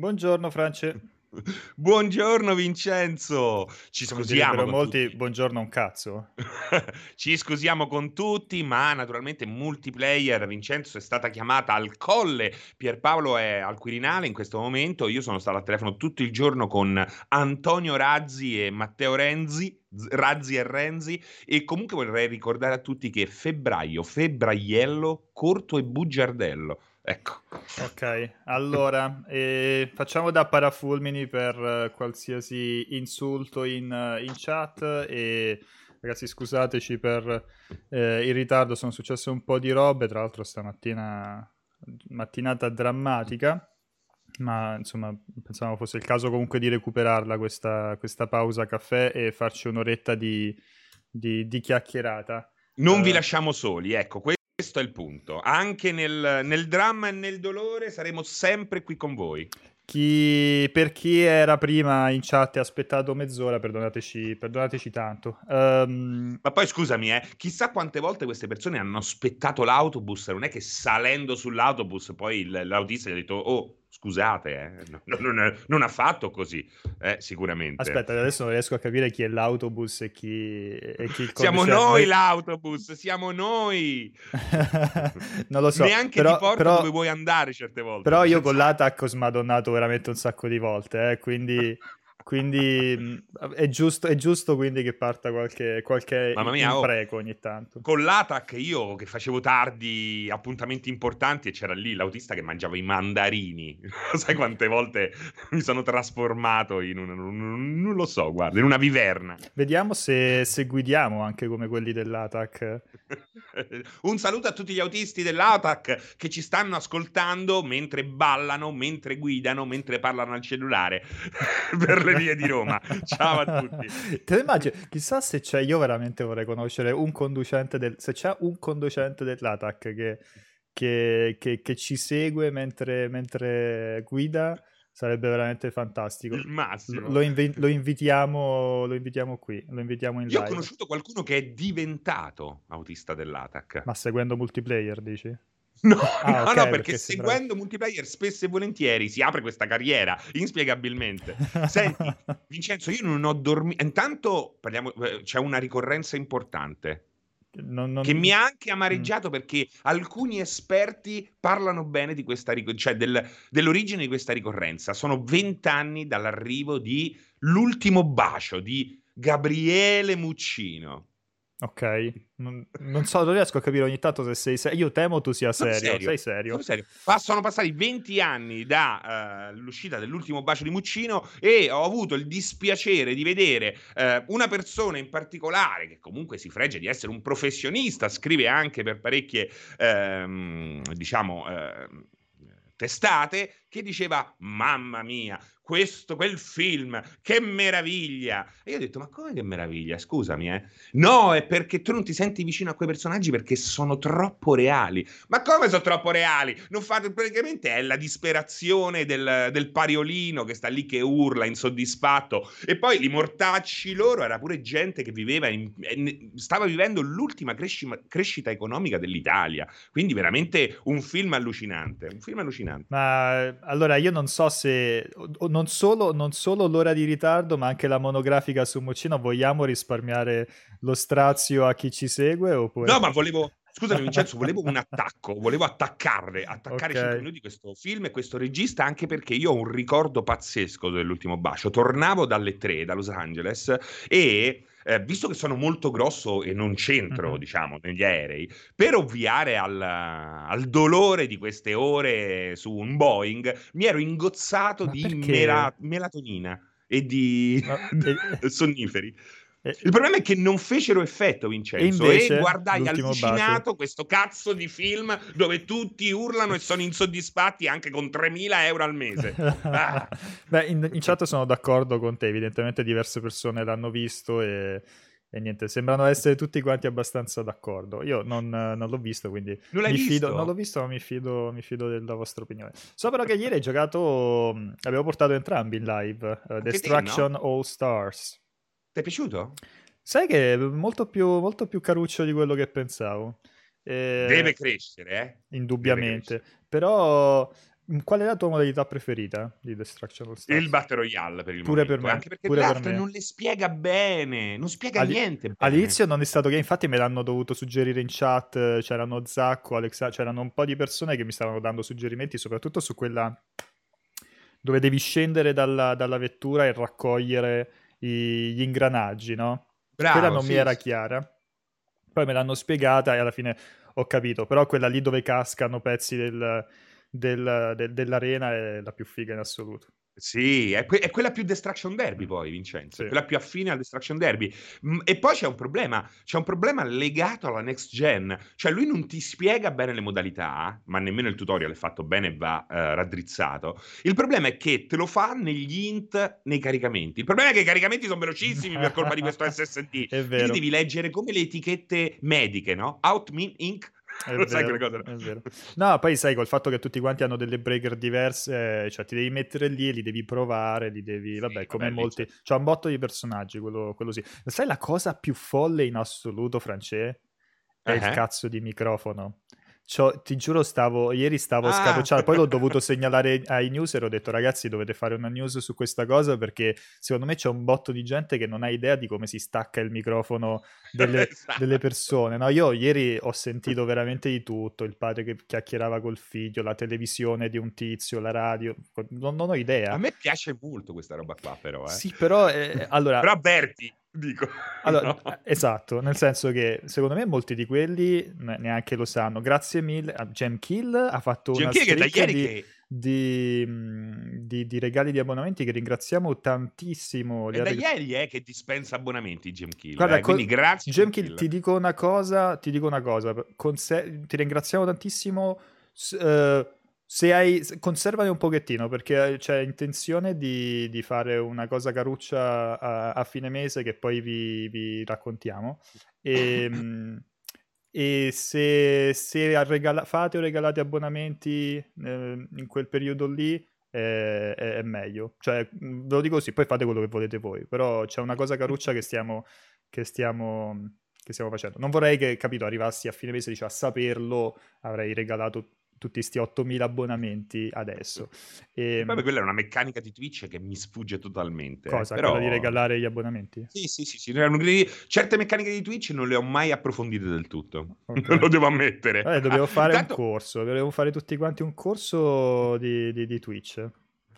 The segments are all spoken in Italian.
Buongiorno France. Buongiorno Vincenzo, ci Come scusiamo molti, tutti. buongiorno un cazzo. Ci scusiamo con tutti, ma naturalmente multiplayer Vincenzo è stata chiamata al colle. Pierpaolo è al Quirinale in questo momento. Io sono stato al telefono tutto il giorno con Antonio Razzi e Matteo Renzi. Razzi e Renzi e comunque vorrei ricordare a tutti che febbraio, febbraiello, corto e bugiardello. Ecco. Ok, allora eh, facciamo da parafulmini per eh, qualsiasi insulto in, eh, in chat e ragazzi scusateci per eh, il ritardo, sono successe un po' di robe, tra l'altro stamattina mattinata drammatica, ma insomma pensavo fosse il caso comunque di recuperarla questa, questa pausa caffè e farci un'oretta di, di- di chiacchierata. Non vi Eh, lasciamo soli, ecco, questo è il punto. Anche nel, nel dramma e nel dolore saremo sempre qui con voi. Chi, per chi era prima in chat e ha aspettato mezz'ora, perdonateci, perdonateci tanto. Ehm, Ma poi scusami, eh, chissà quante volte queste persone hanno aspettato l'autobus, non è che salendo sull'autobus poi il- l'autista gli ha detto, oh, scusate, eh, no- no- non, non ha fatto così, eh, sicuramente. aspetta, adesso non riesco a capire chi è l'autobus e chi, e chi Siamo noi- l'autobus, siamo noi! non lo so, Neanche però, ti porta però- dove vuoi andare certe volte. però io con l'ATAC ho smadonnato veramente un sacco di volte, eh, quindi, quindi è, giusto, è giusto quindi che parta qualche, qualche mia, oh. impreco ogni tanto. Con l'ATAC io che facevo tardi appuntamenti importanti e c'era lì l'autista che mangiava i mandarini. Sai quante volte mi sono trasformato in un, un- non lo so, guarda, in una viverna. Vediamo se, se guidiamo anche come quelli dell'ATAC. Un saluto a tutti gli autisti dell'ATAC che ci stanno ascoltando mentre ballano, mentre guidano, mentre parlano al cellulare per le vie di Roma. Ciao a tutti. Te lo immagini? Chissà se c'è, io veramente vorrei conoscere un conducente del, se c'è un conducente dell'ATAC che, che, che- che ci segue mentre, mentre guida, sarebbe veramente fantastico. Il massimo. Lo, invi- lo invitiamo, lo invitiamo qui, lo invitiamo in Io ho live. conosciuto qualcuno che è diventato autista dell'ATAC. Ma seguendo multiplayer, dici? No, Ah, no, ok, no, perché, perché seguendo multiplayer spesso e volentieri si apre questa carriera inspiegabilmente. Senti, Vincenzo, io non ho dormito. Intanto parliamo, eh, c'è una ricorrenza importante Non- non- che mi ha anche Mm. amareggiato perché alcuni esperti parlano bene di questa ric- cioè del- dell'origine di questa ricorrenza. Sono vent'anni dall'arrivo di L'ultimo bacio di Gabriele Muccino. Ok, non, non so, non riesco a capire ogni tanto se sei serio. Io temo tu sia serio. serio, Sei serio? sono serio. Pa- sono passati 20 anni dall'uscita dell'ultimo bacio di Muccino e ho avuto il dispiacere di vedere eh, una persona in particolare che comunque si fregge di essere un professionista, scrive anche per parecchie, ehm, diciamo, ehm, testate, che diceva, mamma mia, questo, quel film, che meraviglia! E io ho detto, ma come che meraviglia? Scusami, eh. No, è perché tu non ti senti vicino a quei personaggi perché sono troppo reali. Ma come sono troppo reali? Non fate, praticamente è la disperazione del, del pariolino che sta lì che urla insoddisfatto. E poi i mortacci loro era pure gente che viveva, in- in- stava vivendo l'ultima cresci- crescita economica dell'Italia. Quindi veramente un film allucinante. Un film allucinante. Ma eh, allora io non so se o- o non solo, non solo l'ora di ritardo, ma anche la monografica su Muccino. Vogliamo risparmiare lo strazio a chi ci segue? Oppure... No, ma volevo. Scusami, Vincenzo, volevo un attacco, volevo attaccarle, attaccare Ok. 5 minuti questo film e questo regista, anche perché io ho un ricordo pazzesco dell'ultimo bacio. Tornavo dalle 3 da Los Angeles e. eh, visto che sono molto grosso e non c'entro, Mhm. diciamo, negli aerei, per ovviare al, al dolore di queste ore su un Boeing, mi ero ingozzato Ma di mela- melatonina e di Ma- sonniferi. E- Il problema è che non fecero effetto, Vincenzo, E invece, e guardai allucinato questo cazzo di film dove tutti urlano e sono insoddisfatti anche con 3.000 euro al mese. Ah. Beh, in, in chat sono d'accordo con te, evidentemente diverse persone l'hanno visto e, e niente, sembrano essere tutti quanti abbastanza d'accordo. Io non, non l'ho visto, quindi Non l'hai mi fido, visto? non l'ho visto, ma mi fido, mi fido della vostra opinione. So però che ieri hai giocato, mh, abbiamo portato entrambi in live, eh, te, Destruction All Stars. Ti è piaciuto? Sai che è molto più, molto più caruccio di quello che pensavo. Eh, Deve crescere, eh? indubbiamente. Però qual è la tua modalità preferita di Destruction All Stars? Il Battle Royale per il Pure momento, per me, anche perché pure per l'altro me. non le spiega bene, non spiega All'i- niente bene. All'inizio non è stato che, infatti me l'hanno dovuto suggerire in chat, c'erano Zacco, Alexa, c'erano un po' di persone che mi stavano dando suggerimenti, soprattutto su quella dove devi scendere dalla, dalla vettura e raccogliere i- gli ingranaggi, no? Bravo, quella non sì, mi era chiara. Poi me l'hanno spiegata e alla fine ho capito, però quella lì dove cascano pezzi del- del- del- dell'arena è la più figa in assoluto. Sì, è, que- è quella più Destruction Derby poi, Vincenzo, Sì. quella più affine al Destruction Derby. Mm, E poi c'è un problema, c'è un problema legato alla next gen, cioè lui non ti spiega bene le modalità, ma nemmeno il tutorial è fatto bene e va eh, raddrizzato. Il problema è che te lo fa negli int nei caricamenti. Il problema è che i caricamenti sono velocissimi per colpa di questo SSD. È Quindi vero. devi leggere come le etichette mediche, no? Out, min, ink. È sai vero, quelle cose? è vero. No, poi sai, col fatto che tutti quanti hanno delle breaker diverse, cioè ti devi mettere lì, li devi provare, li devi... Sì, vabbè, come molti... c'è- C'è un botto di personaggi, quello, quello sì. Sai la cosa più folle in assoluto, France? È il Eh? cazzo di microfono. C'ho- ti giuro, stavo, ieri stavo Ah. scapocciando, poi l'ho dovuto segnalare ai news e ho detto ragazzi dovete fare una news su questa cosa perché secondo me c'è un botto di gente che non ha idea di come si stacca il microfono delle, Esatto. delle persone. No, io ieri ho sentito veramente di tutto, il padre che chiacchierava col figlio, la televisione di un tizio, la radio, non, non ho idea. A me piace molto questa roba qua, però. Eh. Sì, però eh, allora, Però avverti, dico. allora, No. eh, esatto, nel senso che secondo me molti di quelli ne- neanche lo sanno. Grazie mille a Gem Kill ha fatto Jim una Kill di, che... di, di- di regali di abbonamenti che ringraziamo tantissimo. È ha da reg- ieri è che dispensa abbonamenti Jim Kill. Guarda, eh, quindi grazie Gem Kill, ti dico una cosa, ti dico una cosa, conse- ti ringraziamo tantissimo. s- eh, se hai, conservane un pochettino perché c'è intenzione di, di fare una cosa caruccia a, a fine mese che poi vi, vi raccontiamo. E, mh, e se, se regala- fate o regalate abbonamenti eh, in quel periodo lì è, è- è meglio. Cioè, mh, ve lo dico così, poi fate quello che volete voi. Però c'è una cosa caruccia che stiamo, che stiamo, che stiamo facendo. Non vorrei che, capito, arrivassi a fine mese e dice a saperlo avrei regalato tutti sti 8000 abbonamenti adesso. E, Poi quella è una meccanica di Twitch che mi sfugge totalmente. eh, cosa? però... Quella di regalare gli abbonamenti? Sì, sì, sì, sì. Certe meccaniche di Twitch non le ho mai approfondite del tutto. Ok. lo devo ammettere. Eh, dobbiamo fare Intanto- un corso, dovevo fare tutti quanti un corso di, di- di Twitch.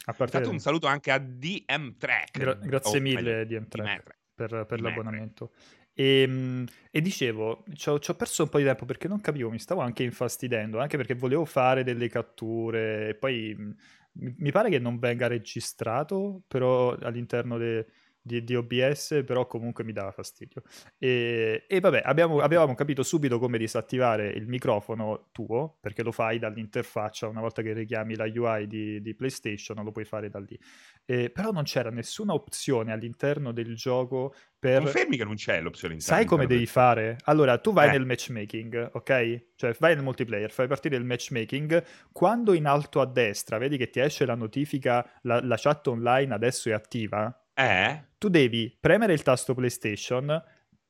A partire un saluto anche a DM Track. Gra- grazie O mille, DM Track. Per, per l'abbonamento. E, mh, e dicevo, ci ho perso un po' di tempo perché non capivo, mi stavo anche infastidendo, anche perché volevo fare delle catture poi mi mi pare che non venga registrato però all'interno de- di, di OBS, però comunque mi dava fastidio. E, e vabbè, abbiamo- avevamo capito subito come disattivare il microfono tuo, perché lo fai dall'interfaccia una volta che richiami la UI di, di PlayStation, lo puoi fare da lì. Eh, però non c'era nessuna opzione all'interno del gioco per... Confermi che non c'è l'opzione Sai come devi fare? Allora, tu vai Eh. nel matchmaking, ok? Cioè, vai nel multiplayer, fai partire il matchmaking. Quando in alto a destra vedi che ti esce la notifica, la, la chat online adesso è attiva, Eh? tu devi premere il tasto PlayStation,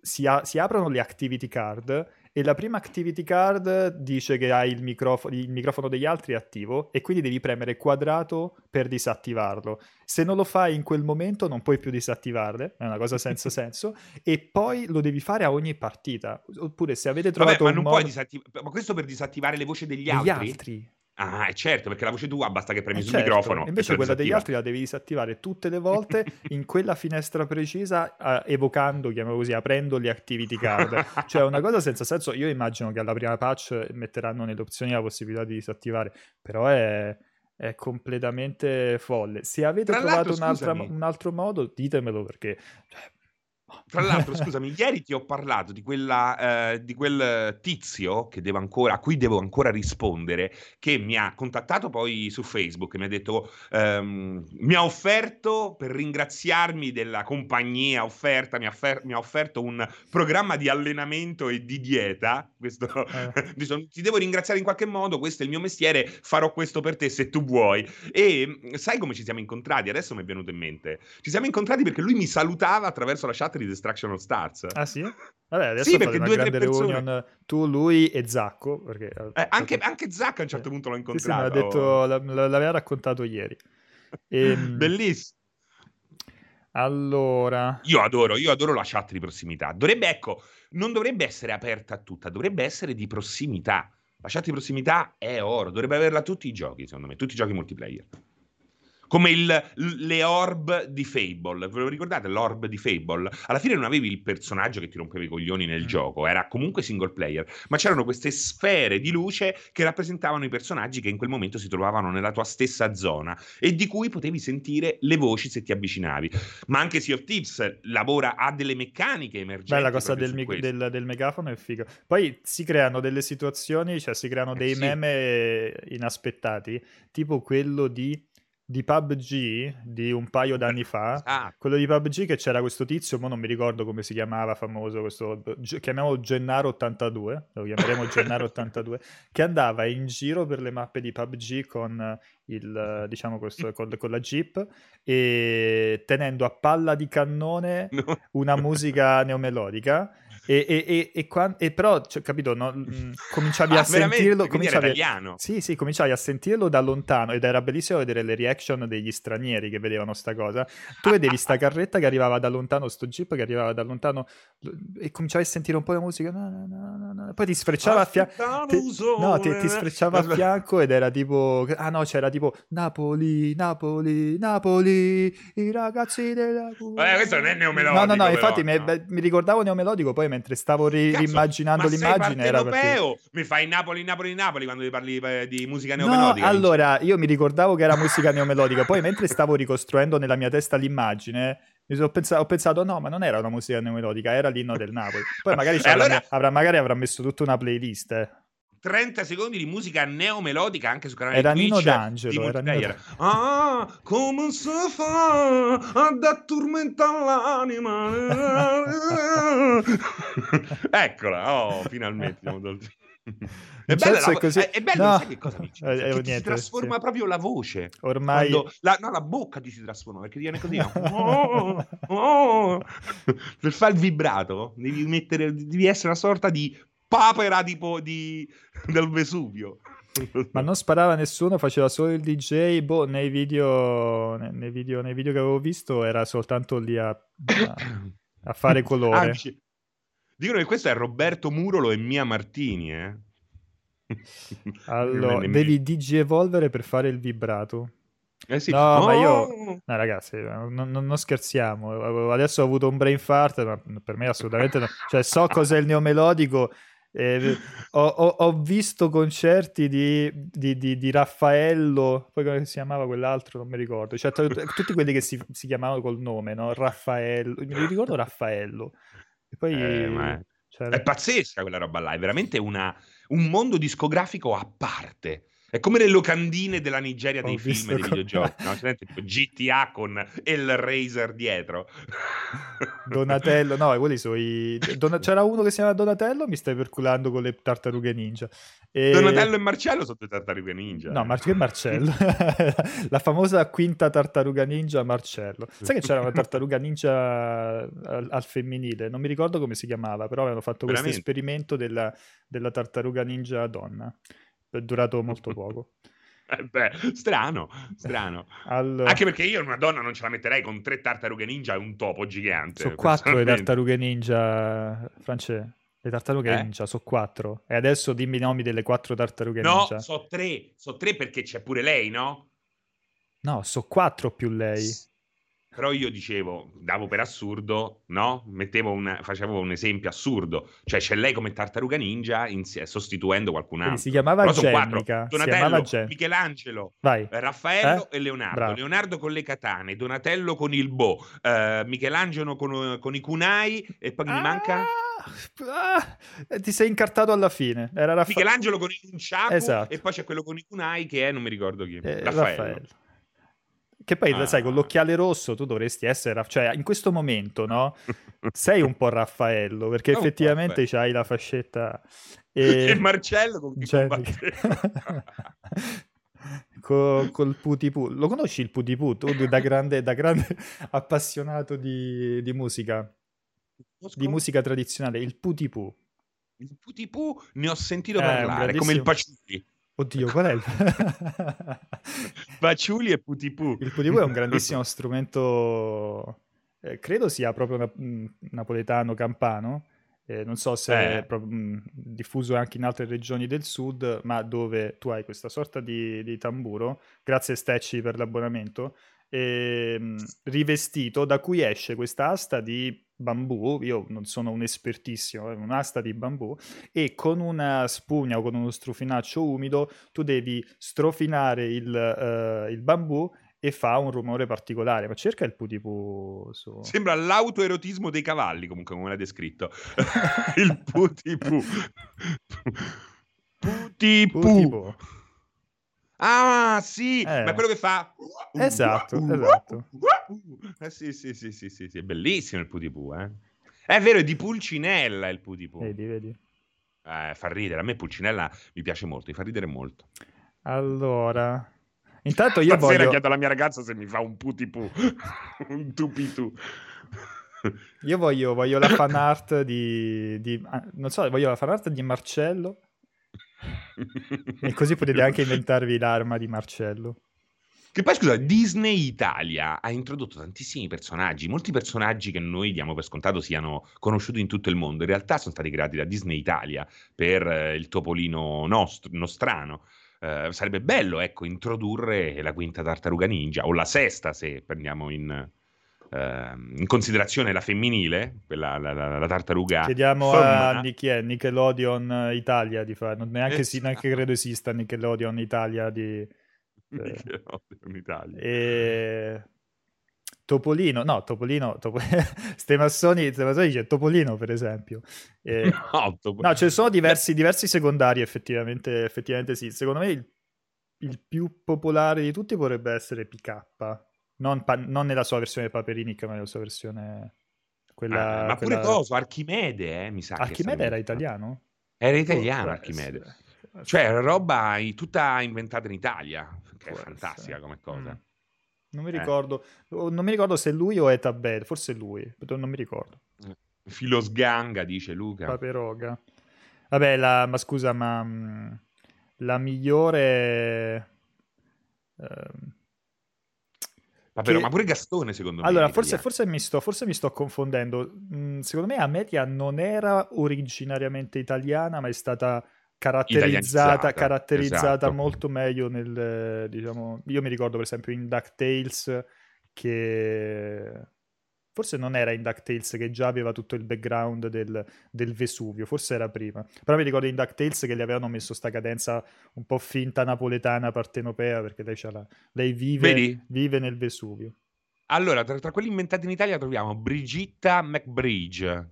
si, a- si aprono le activity card e la prima activity card dice che hai il, microfo- il microfono degli altri attivo e quindi devi premere quadrato per disattivarlo. Se non lo fai in quel momento non puoi più disattivarle, è una cosa senza senso, e poi lo devi fare a ogni partita. Oppure se avete Vabbè, trovato ma un non modo... puoi disattivare. Ma questo per disattivare le voci degli degli altri? altri. Ah, è certo, perché la voce tua basta che premi Eh sul certo, microfono. Invece quella degli altri la devi disattivare tutte le volte in quella finestra precisa, eh, evocando, chiamiamolo così, aprendo le activity card. cioè una cosa senza senso. Io immagino che alla prima patch metteranno nelle opzioni la possibilità di disattivare, però è, è completamente folle. Se avete Tra trovato un altro modo, ditemelo perché... Tra l'altro, scusami, ieri ti ho parlato di, quella, eh, di quel tizio che devo ancora, a cui devo ancora rispondere, che mi ha contattato poi su Facebook e mi ha detto, ehm, mi ha offerto, per ringraziarmi della compagnia offerta, mi ha, offer- mi ha offerto un programma di allenamento e di dieta. Questo, Eh. ti devo ringraziare in qualche modo, questo è il mio mestiere, farò questo per te se tu vuoi. E mh, sai come ci siamo incontrati? Adesso mi è venuto in mente. Ci siamo incontrati perché lui mi salutava attraverso la chat di Destruction All Stars. Ah sì? Vabbè, adesso Sì, perché due o tre persone- reunion tu, lui e Zacco. Perché, Eh, anche, anche Zac a un certo punto l'ho Sì, sì, incontrato. l'ha detto, la- la- l'aveva raccontato ieri. Ehm, Bellissimo. Allora, Io adoro, io adoro la chat di prossimità. Dovrebbe, ecco, non dovrebbe essere aperta a tutta, dovrebbe essere di prossimità. La chat di prossimità è oro, dovrebbe averla tutti i giochi, secondo me, tutti i giochi multiplayer. Come il, le orb di Fable. Ve lo ricordate l'orb di Fable? Alla fine non avevi il personaggio che ti rompeva i coglioni nel Mm. gioco, era comunque single player, ma c'erano queste sfere di luce che rappresentavano i personaggi che in quel momento si trovavano nella tua stessa zona e di cui potevi sentire le voci se ti avvicinavi. Ma anche Sea of Thieves lavora, ha delle meccaniche emergenti. beh, la cosa del, questo. del- del megafono è figa. Poi si creano delle situazioni, cioè si creano Eh, dei sì. meme inaspettati, tipo quello di, di PUBG di un paio d'anni fa. Ah, Quello di PUBG che c'era questo tizio, ma non mi ricordo come si chiamava, famoso, questo, chiamiamolo Gennaro82, lo chiameremo Gennaro82, che andava in giro per le mappe di PUBG con, il, diciamo questo, con, con la Jeep e tenendo a palla di cannone no. una musica neomelodica e, e, e, qua- e però, cioè, capito, no, mm, cominciavi a Ah, veramente? sentirlo, cominciavi a- italiano. sì, sì, cominciavi a sentirlo da lontano ed era bellissimo vedere le reaction degli stranieri che vedevano sta cosa. Tu vedevi sta carretta che arrivava da lontano, sto jeep che arrivava da lontano e cominciavi a sentire un po' la musica, no, no, no, poi ti sfrecciava a fianco. No, ti, ti sfrecciava a fianco ed era tipo. Ah no, c'era tipo Napoli, Napoli, Napoli, i ragazzi della. Vabbè, questo non è neomelodico, No, no, no, infatti mi, mi ricordavo neomelodico, poi mentre stavo ri- Cazzo, rimmaginando ma sei l'immagine era perché. partenopeo? Mi fai Napoli, Napoli, Napoli quando parli eh, di musica No, neomelodica. allora io mi ricordavo che era musica neomelodica, poi mentre stavo ricostruendo nella mia testa l'immagine, sono pensato, ho pensato no, ma non era una musica neomelodica, era l'inno del Napoli. Poi magari, allora- avrà- magari avrà messo tutta una playlist. eh. 30 secondi di musica neomelodica anche su canale Era Twitch Nino D'Angelo, era Nino multiplayer. Ah, come si fa ad addormentare l'anima? Eccola, oh, finalmente. È bella, Vincenzo la, è così- è, è bello, No. sai che cosa Vincenzo? Eh, eh, Che ti si niente, trasforma sì. proprio la voce. Ormai la, no, la bocca ti si trasforma perché viene così. Oh, oh. Per fare il vibrato devi, mettere, devi essere una sorta di papera tipo di, del Vesuvio. Ma non sparava nessuno, faceva solo il DJ. Boh, nei video, nei, video, nei video che avevo visto era soltanto lì a, a- a fare colore. Dice- dicono che questo è Roberto Murolo e Mia Martini, eh? Allora, devi digievolvere per fare il vibrato. Eh sì. No, ma io- Oh! No, ragazzi, non, non- non scherziamo. Adesso ho avuto un brain fart, ma per me assolutamente no. Cioè, so cos'è il neomelodico. Eh, ho, ho- ho visto concerti di, di- di- di Raffaello, poi come si chiamava quell'altro, non mi ricordo. Cioè, t- t- tutti quelli che si, si chiamavano col nome, no? Raffaello, mi ricordo Raffaello. E poi Eh, è- È pazzesca quella roba là, è veramente una- un mondo discografico a parte. È come le locandine della Nigeria Ho dei film visto e dei co- videogiochi, no? C'è tipo GTA con il Razer dietro. Donatello, no, quelli sono i... Dona- C'era uno che si chiama Donatello, mi stai perculando con le tartarughe ninja. E- Donatello e Marcello sono due tartarughe ninja. No. Mar- che Marcello? La famosa quinta tartaruga ninja Marcello. Sai che c'era una tartaruga ninja al, al femminile? Non mi ricordo come si chiamava, però avevano fatto questo esperimento della, della tartaruga ninja donna. È durato molto poco. Eh beh, strano, strano. Allora, Anche perché io una donna non ce la metterei con tre tartarughe ninja e un topo gigante. sono quattro le tartarughe ninja, France. Le tartarughe Eh? ninja sono quattro. E adesso dimmi i nomi delle quattro tartarughe No, ninja. so tre, so tre perché c'è pure lei, no? No, sono quattro più lei. Però io dicevo, davo per assurdo, no? Mettevo un, facevo un esempio assurdo. Cioè c'è lei come tartaruga ninja insie- sostituendo qualcun Quindi altro. si chiamava quattro. Gemmica. Si Donatello, chiamava Michelangelo, Vai. Raffaello Eh? e Leonardo. Bravo. Leonardo con le katane, Donatello con il bo, eh, Michelangelo con, con i kunai e poi chi mi manca? Ah, ah, ti sei incartato alla fine. Era Raffa- Michelangelo con il nunchaku Esatto. e poi c'è quello con i kunai che è, non mi ricordo chi. eh, Raffaello. Raffaello. Che poi, Ah. sai, con l'occhiale rosso tu dovresti essere... Cioè, in questo momento, no? Sei un po' Raffaello, perché po' effettivamente c'hai la fascetta... E E... Marcello con chi Cioè. Co- col putipu. Lo conosci il putipu? Tu da grande, da grande appassionato di, di musica. di musica tradizionale, il Putipu. Il Putipu ne ho sentito eh, parlare, come il Paciuli. Oddio, qual è il... Paciuli e Putipu. Il Putipu è un grandissimo strumento, eh, credo sia proprio na- mm, napoletano, campano, eh, non so se eh. è pro- mh, diffuso anche in altre regioni del sud, ma dove tu hai questa sorta di, di tamburo, grazie Stecci per l'abbonamento, eh, rivestito da cui esce questa asta di bambù, io non sono un espertissimo, è un'asta di bambù, e con una spugna o con uno strufinaccio umido tu devi strofinare il, uh, il bambù e fa un rumore particolare. Ma cerca il putipu su... Sembra l'autoerotismo dei cavalli, comunque, come l'ha descritto. il putipu. putipu. putipu. Ah, sì, eh. ma è quello che fa... Esatto, uh, esatto. Eh, sì, sì, sì, sì, sì, sì, è bellissimo il Putipu, eh. È vero, è di Pulcinella il Putipu. Vedi, vedi. Eh, fa ridere, a me Pulcinella mi piace molto, mi fa ridere molto. Allora... Intanto io Stasera voglio... chiedo alla mia ragazza se mi fa un Putipu, un tupitu. Io voglio, voglio la fan art di, di... Ah, non so, voglio la fan art di Marcello e così potete anche inventarvi l'arma di Marcello. Che poi scusa, Disney Italia ha introdotto tantissimi personaggi, molti personaggi che noi diamo per scontato siano conosciuti in tutto il mondo, in realtà sono stati creati da Disney Italia per eh, il topolino nostro, nostrano. Eh, sarebbe bello, ecco, introdurre la quinta tartaruga ninja, o la sesta se prendiamo in, in considerazione la femminile, quella, la, la, la tartaruga. Chiediamo femmina. a chi è Nickelodeon Italia di fare, neanche, esatto. sì, neanche credo esista Nickelodeon Italia di... Eh. Nickelodeon Italia. E... Topolino, no, Topolino, Top... Stemassoni, Stemassoni dice Topolino per esempio. E... No, top... no, ce ne sono diversi, diversi secondari effettivamente, effettivamente sì. Secondo me il, il più popolare di tutti potrebbe essere PK non, pa- non, nella sua versione Paperinik, ma nella sua versione... Quella, ah, ma quella... pure cosa? Archimede, eh, mi sa. Archimede era italiano? Era italiano oh, Archimede. Essere. Cioè, roba tutta inventata in Italia, che è fantastica come cosa. Mm. Non mi eh. ricordo, eh. non mi ricordo se lui o Eta Bed, forse lui, non mi ricordo. Filosganga, dice Luca. Paperoga. Vabbè, la, ma scusa, ma mm, la migliore... Uh, ma, però, che... ma pure Gastone, secondo me. Allora, forse, forse, mi sto, forse, mi sto, confondendo. Mm, secondo me Amelia non era originariamente italiana, ma è stata caratterizzata, caratterizzata esatto. molto meglio nel, diciamo... Io mi ricordo, per esempio, in DuckTales che Forse non era in DuckTales che già aveva tutto il background del, del, Vesuvio, forse era prima. Però mi ricordo in DuckTales che gli avevano messo sta cadenza un po' finta napoletana partenopea perché lei, la, lei vive, vive, nel Vesuvio. Allora, tra, tra, quelli inventati in Italia troviamo Brigitta McBridge,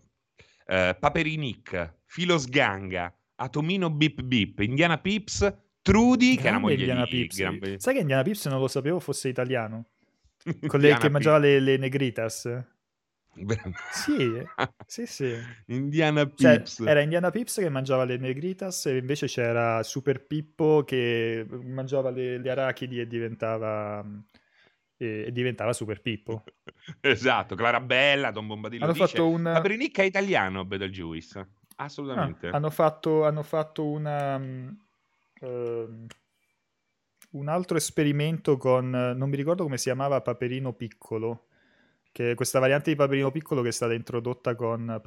eh, Paperinic, Filosganga, Atomino Bip Bip, Indiana Pips, Trudy, che è la moglie Indiana di Pips. Gran... Sai che Indiana Pips non lo sapevo fosse italiano? Con le che mangiava le, le negritas. sì, sì, sì. Indiana Pips. Cioè, era Indiana Pips che mangiava le negritas e invece c'era Super Pippo che mangiava le, le arachidi e diventava, e, diventava Super Pippo. esatto, Clarabella, Don Bombadillo hanno dice. Fatto un... Paprinicca è italiano, Betelgeuse. Assolutamente. Ah, hanno, fatto, hanno fatto una... Um, un altro esperimento con, non mi ricordo come si chiamava, Paperino Piccolo, che è questa variante di Paperino Piccolo che è stata introdotta con,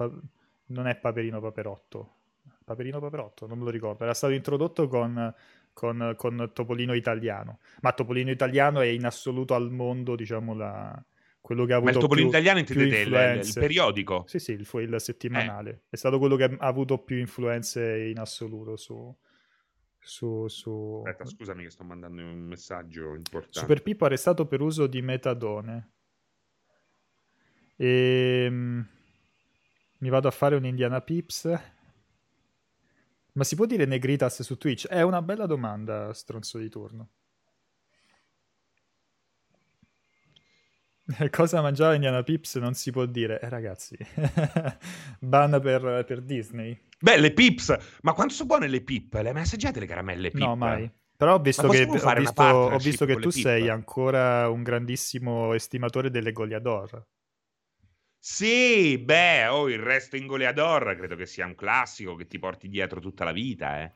non è Paperino Paperotto, Paperino Paperotto, non me lo ricordo, era stato introdotto con, con, con Topolino Italiano, ma Topolino Italiano è in assoluto al mondo, diciamo, la, quello che ha avuto Ma il Topolino più, Italiano intendete il, il, periodico? Sì, sì, il, il settimanale. Eh. È stato quello che ha avuto più influenze in assoluto su, su, su... Aspetta, scusami che sto mandando un messaggio importante. Super Pippo arrestato per uso di metadone. E... Ehm, mi vado a fare un Indiana Pips. Ma si può dire Negritas su Twitch? È una bella domanda, stronzo di turno. Cosa mangiava Indiana Pips non si può dire. Eh, ragazzi, ban per, per Disney. Beh, le pips, ma quanto sono buone le pip? Le hai mai assaggiate le caramelle pip? No, mai. Però ho visto che, ho visto, ho visto che tu sei ancora un grandissimo estimatore delle Goliador. Sì, beh, oh, il resto in Goleador credo che sia un classico che ti porti dietro tutta la vita, eh.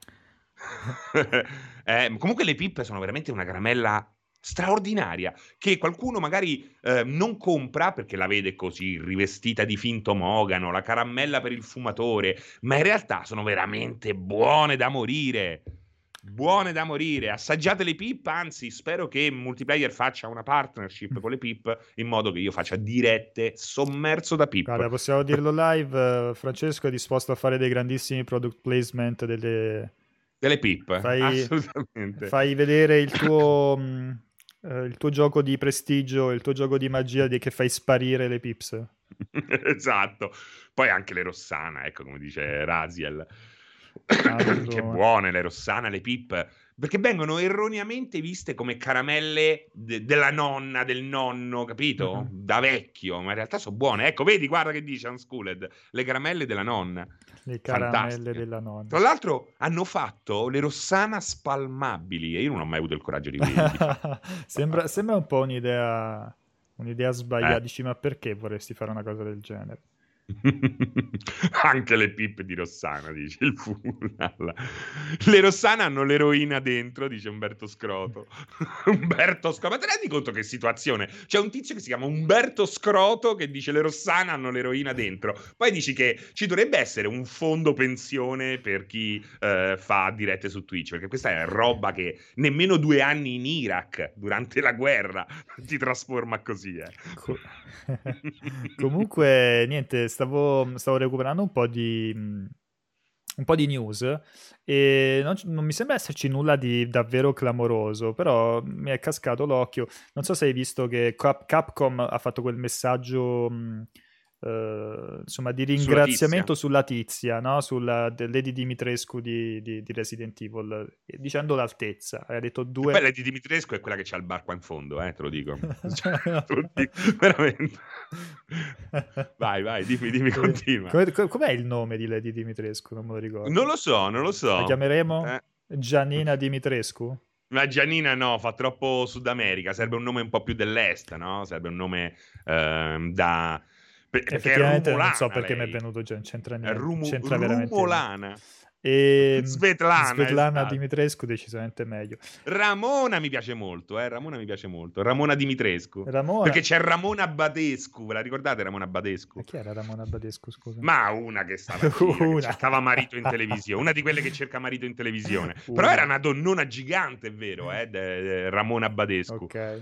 eh, comunque le pippe sono veramente una caramella straordinaria che qualcuno magari eh, non compra perché la vede così rivestita di finto mogano, la caramella per il fumatore, ma in realtà sono veramente buone da morire buone da morire. Assaggiate le pip, anzi, spero che Multiplayer faccia una partnership con le pip in modo che io faccia dirette sommerso da pip. Guarda, possiamo dirlo live. Francesco è disposto a fare dei grandissimi product placement delle, delle pip. Fai, assolutamente. Fai vedere il tuo, mm, eh, il tuo gioco di prestigio, il tuo gioco di magia di che fai sparire le pips. esatto. Poi anche le Rossana, ecco come dice Raziel. che buone le Rossana, le Pip, perché vengono erroneamente viste come caramelle de- della nonna, del nonno, capito? Uh-huh. Da vecchio, ma in realtà sono buone. Ecco, vedi, guarda che dice Unschooled, le caramelle della nonna. Le caramelle della nonna. Tra l'altro hanno fatto le Rossana spalmabili e io non ho mai avuto il coraggio di vederle. sembra, sembra un po' un'idea, un'idea sbagliata. Eh. Dici, ma perché vorresti fare una cosa del genere? Anche le pippe di Rossana, dice il Fulal. Le Rossana hanno l'eroina dentro, dice Umberto Scroto. Umberto Scroto, ma te rendi conto che situazione? C'è un tizio che si chiama Umberto Scroto che dice le Rossana hanno l'eroina dentro. Poi dici che ci dovrebbe essere un fondo pensione per chi eh, fa dirette su Twitch, perché questa è roba che nemmeno due anni in Iraq durante la guerra ti trasforma così. Eh. Comunque, niente stavo, stavo recuperando un po' di, un po' di news e non, non, mi sembra esserci nulla di davvero clamoroso, però mi è cascato l'occhio. Non so se hai visto che Cap- Capcom ha fatto quel messaggio... Mh, Uh, insomma, di ringraziamento sulla tizia, no? sulla Lady Dimitrescu di, di, di, Resident Evil, dicendo l'altezza. Ha detto due... Beh, Lady Dimitrescu è quella che c'ha il bar qua in fondo, eh, te lo dico. cioè, te lo dico veramente. vai, vai, dimmi, dimmi, continua. Com- com'è il nome di Lady Dimitrescu? Non me lo ricordo. Non lo so, non lo so. La chiameremo eh. Giannina Dimitrescu? Ma Giannina no, fa troppo Sud America, serve un nome un po' più dell'est, no? Serve un nome eh, da perché Effettivamente non so perché lei. mi è venuto già, non c'entra niente. Rum- c'entra rumolana. E Svetlana, Svetlana Dimitrescu decisamente meglio. Ramona mi piace molto, eh? Ramona mi piace molto. Ramona Dimitrescu. Ramona... Perché c'è Ramona Badescu, ve la ricordate Ramona Badescu? Ma chi era Ramona Badescu, scusa? Ma una che stava una. Che cercava marito in televisione, una di quelle che cerca marito in televisione. Però era una donnona gigante, è vero, eh? De- de- Ramona Badescu. Ok.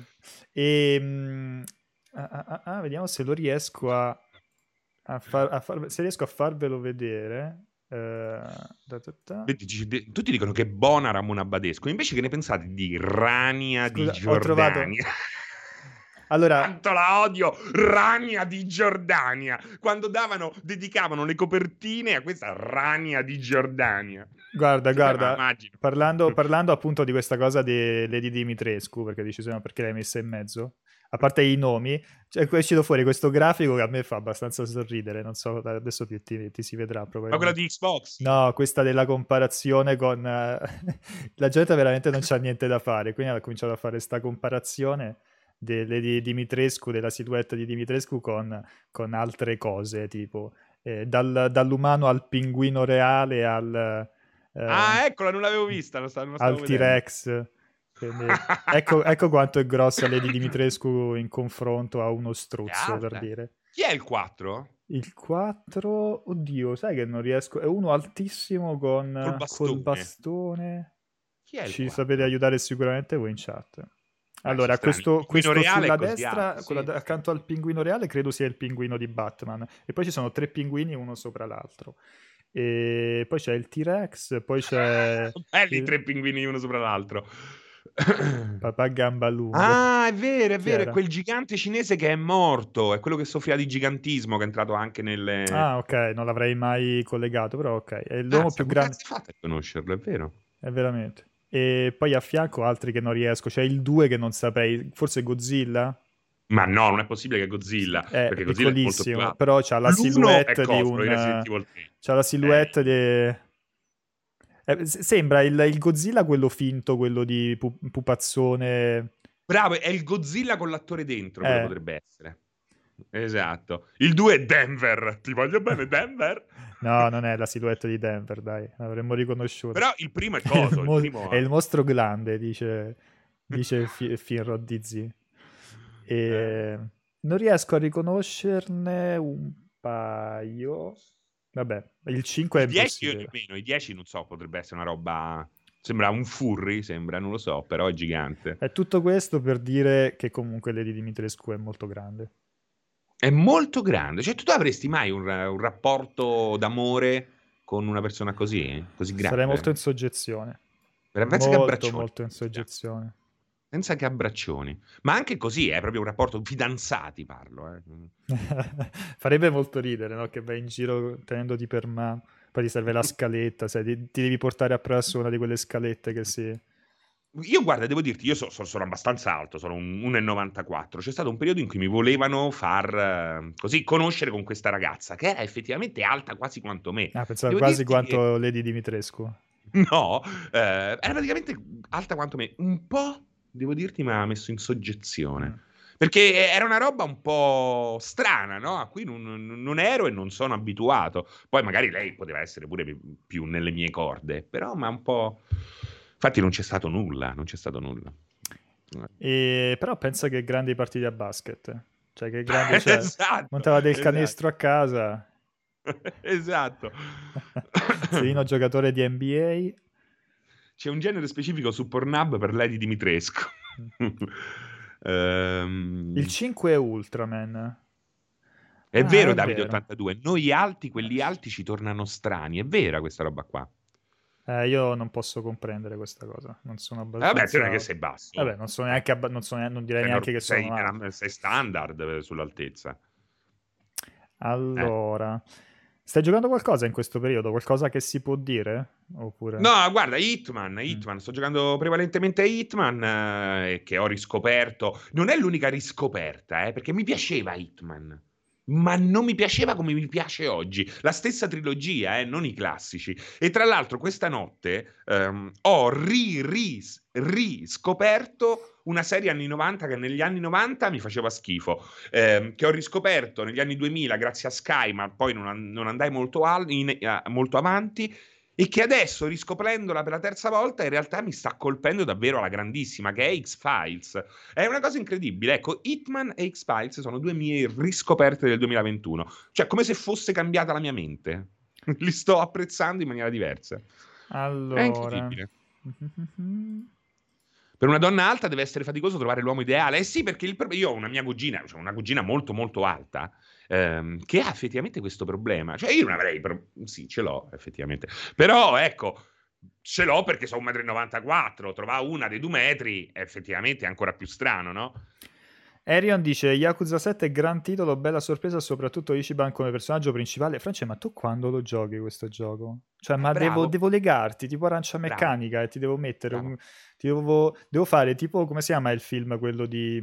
E... Ah, ah, ah, ah, vediamo se lo riesco a, a, far, a far, se riesco a farvelo vedere. Uh, da, da, da. Tutti dicono che è buona Ramona Badesco, invece che ne pensate di Rania Scusa, di Giordania? Allora, quanto la odio, Rania di Giordania. Quando davano, dedicavano le copertine a questa Rania di Giordania. Guarda, guarda, parlando, parlando, appunto di questa cosa di Lady Dimitrescu, perché dici, perché l'hai messa in mezzo? A parte i nomi, cioè, è uscito fuori questo grafico che a me fa abbastanza sorridere. Non so, adesso ti, ti, ti si vedrà Ma quella di Xbox? No, questa della comparazione con. Uh, la gente veramente non c'ha niente da fare. Quindi ha cominciato a fare questa comparazione delle, di Dimitrescu, della silhouette di Dimitrescu con, con altre cose, tipo eh, dal, dall'umano al pinguino reale al. Eh, ah, eccola, non l'avevo vista. Lo stavo, lo al T-Rex. Quindi, ecco, ecco, quanto è grossa Lady Dimitrescu in confronto a uno struzzo, per dire. Chi è il 4? Il 4, oddio, sai che non riesco. È uno altissimo con col bastone. Col bastone. Chi è il Ci 4? sapete aiutare sicuramente voi in chat. Allora, questo, questo sulla destra, alto, sì. accanto al pinguino reale, credo sia il pinguino di Batman. E poi ci sono tre pinguini uno sopra l'altro. E poi c'è il T-Rex, poi c'è... Belli il... tre pinguini uno sopra l'altro. Papà gamba lunga. Ah, è vero, è vero, è quel gigante cinese che è morto, è quello che soffriva di gigantismo, che è entrato anche nelle... Ah, ok, non l'avrei mai collegato, però ok. È l'uomo ah, più grande... Come fate a conoscerlo, è vero? È veramente. E poi a fianco altri che non riesco, c'è il 2 che non saprei, forse Godzilla? Ma no, non è possibile che Godzilla, è perché Godzilla è molto più però c'ha la silhouette di un... C'ha la silhouette eh. di eh, sembra il, il, Godzilla quello finto, quello di pu- pupazzone. Bravo, è il Godzilla con l'attore dentro, eh. potrebbe essere. esatto. Il 2 è Denver. Ti voglio bene, Denver? no, non è la silhouette di Denver, dai, l'avremmo riconosciuto. Però il primo è coso. il mo- il. È il mostro grande, dice, dice F- Finrod DZ. E eh. non riesco a riconoscerne un paio. Vabbè, il 5 è 10 o meno, i 10 non so, potrebbe essere una roba Sembra un furry, sembra, non lo so, però è gigante. È tutto questo per dire che comunque Lady Dimitrescu è molto grande. È molto grande. Cioè, tu avresti mai un, un rapporto d'amore con una persona così, così grande? Sarei molto in soggezione. Molto, molto in soggezione. Pensa che abbraccioni. Ma anche così è proprio un rapporto fidanzati, parlo. Eh. Farebbe molto ridere, no? Che vai in giro tenendoti per mano poi ti serve la scaletta, sai, ti, ti devi portare appresso una di quelle scalette che si... Io guarda, devo dirti, io so, so, sono abbastanza alto, sono un 1,94. C'è stato un periodo in cui mi volevano far uh, così conoscere con questa ragazza, che era effettivamente alta quasi quanto me. Ah, pensavo quasi quanto che... Lady Dimitrescu. No, eh, era praticamente alta quanto me. Un po', devo dirti, mi ha messo in soggezione. Mm. Perché era una roba un po' strana, no? A cui non, non, ero e non sono abituato. Poi magari lei poteva essere pure più nelle mie corde, però ma un po'... Infatti non c'è stato nulla, non c'è stato nulla. E, però pensa che grandi partite a basket. Cioè che grande... Cioè, esatto, montava del esatto. canestro a casa. esatto. Serino giocatore di NBA. C'è un genere specifico su Pornhub per Lady Dimitrescu. Ehm... Il 5 è Ultraman. È ah, vero, è Davide vero. 82. Noi alti, quelli alti ci tornano strani. È vera questa roba qua. Eh, io non posso comprendere questa cosa. Non sono abbastanza. Eh, vabbè, tu non è che sei basso. Vabbè, non sono neanche. Abba... Non, so neanche... non direi sei neanche che sei, sono. Sei standard sull'altezza. Allora. Eh. Stai giocando qualcosa in questo periodo? Qualcosa che si può dire? Oppure... No, guarda, Hitman. Hitman. Mm. Sto giocando prevalentemente a Hitman eh, che ho riscoperto. Non è l'unica riscoperta, eh, perché mi piaceva Hitman. Ma non mi piaceva come mi piace oggi. La stessa trilogia, eh, non i classici. E tra l'altro, questa notte ehm, ho riscoperto una serie anni 90 che negli anni 90 mi faceva schifo, eh, che ho riscoperto negli anni 2000 grazie a Sky, ma poi non, non andai molto, al, in, uh, molto avanti e che adesso riscoprendola per la terza volta in realtà mi sta colpendo davvero alla grandissima che è X-Files. È una cosa incredibile. Ecco Hitman e X-Files sono due mie riscoperte del 2021 cioè come se fosse cambiata la mia mente. Li sto apprezzando in maniera diversa. Allora. è incredibile Per una donna alta deve essere faticoso trovare l'uomo ideale. Eh sì, perché il, io ho una mia cugina, cioè una cugina molto molto alta, ehm, che ha effettivamente questo problema. Cioè io non avrei... Pro- sì, ce l'ho effettivamente. Però ecco, ce l'ho perché sono 1,94 m. Trovare una dei due metri effettivamente è ancora più strano, no? Arion dice Yakuza 7 è gran titolo, bella sorpresa, soprattutto Ichiban come personaggio principale. France, ma tu quando lo giochi questo gioco? Cioè, ma devo, devo, legarti tipo arancia meccanica Bravo. e ti devo mettere un, ti devo, devo, fare tipo come si chiama il film quello di,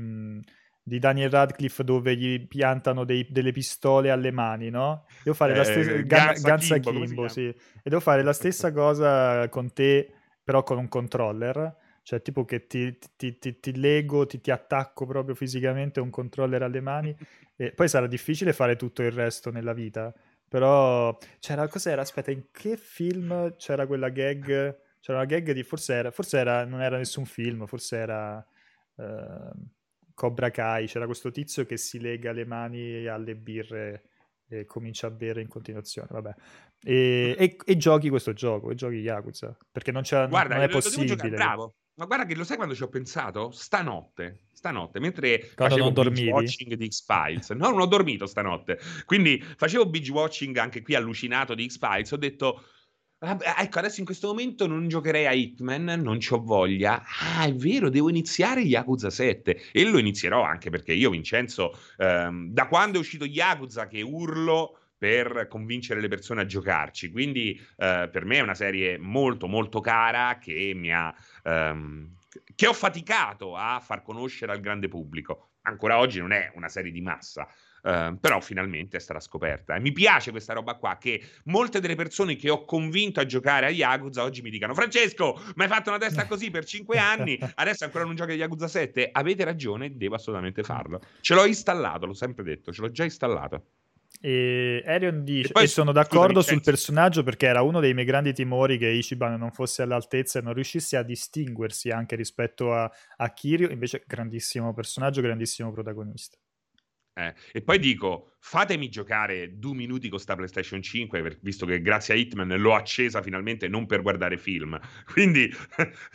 di Daniel Radcliffe dove gli piantano dei, delle pistole alle mani, no? Devo fare eh, la stessa Ganza Kimbo, Kimbo sì. E devo fare la stessa cosa con te, però con un controller cioè tipo che ti, ti, ti, ti lego, ti, attacco proprio fisicamente un controller alle mani e poi sarà difficile fare tutto il resto nella vita, però c'era, cos'era, aspetta, in che film c'era quella gag, c'era una gag di, forse era, forse era, non era nessun film, forse era uh, Cobra Kai, c'era questo tizio che si lega le mani alle birre e comincia a bere in continuazione, vabbè. E, e, e giochi questo gioco, e giochi Yakuza, perché non, c'è, Guarda, non è possibile. Giocare, bravo, ma guarda che lo sai quando ci ho pensato? Stanotte, stanotte, mentre quando facevo binge watching di X-Files. No, non ho dormito stanotte. Quindi facevo binge watching anche qui allucinato di X-Files. Ho detto, ecco, adesso in questo momento non giocherei a Hitman, non ho voglia. Ah, è vero, devo iniziare Yakuza 7. E lo inizierò anche perché io, Vincenzo, ehm, da quando è uscito Yakuza che urlo per convincere le persone a giocarci. Quindi eh, per me è una serie molto molto cara che mi ha ehm, che ho faticato a far conoscere al grande pubblico. ancora oggi non è una serie di massa. Uh, però finalmente è stata scoperta. E mi piace questa roba qua, che molte delle persone che ho convinto a giocare a Yakuza oggi mi dicano Francesco, ma hai fatto una testa così per 5 anni, adesso ancora non giochi a Yakuza 7? Avete ragione, devo assolutamente farlo. Ce l'ho installato, l'ho sempre detto, ce l'ho già installato. E Arion dice: e, poi, e sono d'accordo scusami, sul personaggio perché era uno dei miei grandi timori che Ichiban non fosse all'altezza e non riuscisse a distinguersi anche rispetto a, a Kirio. Invece, grandissimo personaggio, grandissimo protagonista. Eh, e poi dico, fatemi giocare due minuti con sta PlayStation 5, per, visto che grazie a Hitman l'ho accesa finalmente non per guardare film. Quindi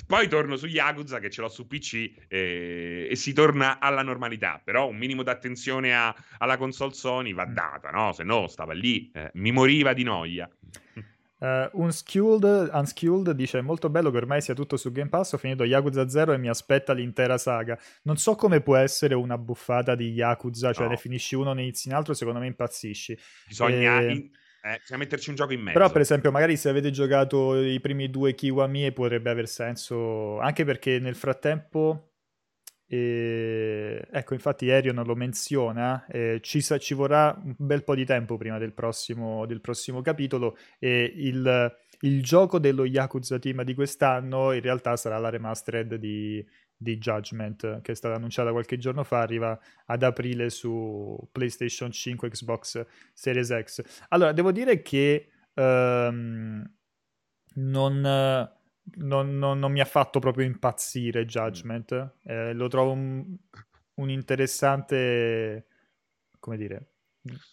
poi torno su Yakuza che ce l'ho su PC e, e si torna alla normalità. Però un minimo d'attenzione a, alla console Sony va data, no? Se no stava lì, eh, mi moriva di noia. Uh, unskilled, unskilled dice molto bello che ormai sia tutto su Game Pass ho finito Yakuza 0 e mi aspetta l'intera saga. Non so come può essere una buffata di Yakuza cioè no. ne finisci uno ne inizi in altro secondo me impazzisci. Bisogna, e... in... eh, bisogna metterci un gioco in mezzo. però per esempio magari se avete giocato i primi due Kiwami potrebbe aver senso anche perché nel frattempo e, ecco, infatti Arion lo menziona, eh, ci, ci, vorrà un bel po' di tempo prima del prossimo, del prossimo capitolo e il, il, gioco dello Yakuza Team di quest'anno in realtà sarà la remastered di, di Judgment che è stata annunciata qualche giorno fa, arriva ad aprile su PlayStation 5, Xbox Series X. Allora, devo dire che um, non non, non, non, mi ha fatto proprio impazzire Judgment. Eh, lo trovo un, un, interessante, come dire,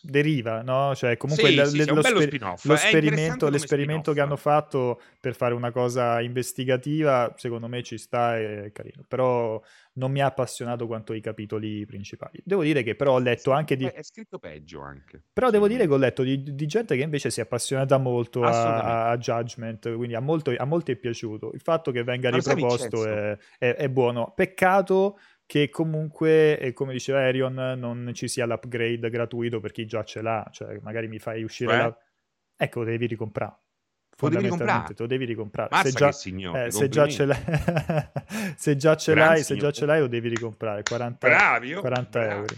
deriva, no? Cioè, comunque sì, le, sì, lo, sper- lo esperimento, l'esperimento che hanno fatto per fare una cosa investigativa, secondo me ci sta, è carino. Però non mi ha appassionato quanto i capitoli principali. Devo dire che però ho letto anche di... È scritto peggio anche. Però devo dire che ho letto di, di gente che invece si è appassionata molto a, a, Judgment, quindi a, molto, a molti è piaciuto. Il fatto che venga riproposto è, è, è buono. Peccato che comunque, eh, come diceva Arion, non ci sia l'upgrade gratuito per chi già ce l'ha, cioè magari mi fai uscire Beh. la... Ecco, devi ricomprare. Lo devi comprare. Te lo devi ricomprare. Mazza se già, signore, eh, se, già ce l'hai, se, già ce l'hai se già ce l'hai, lo devi ricomprare. 40, Bravi, 40 bravi. euro.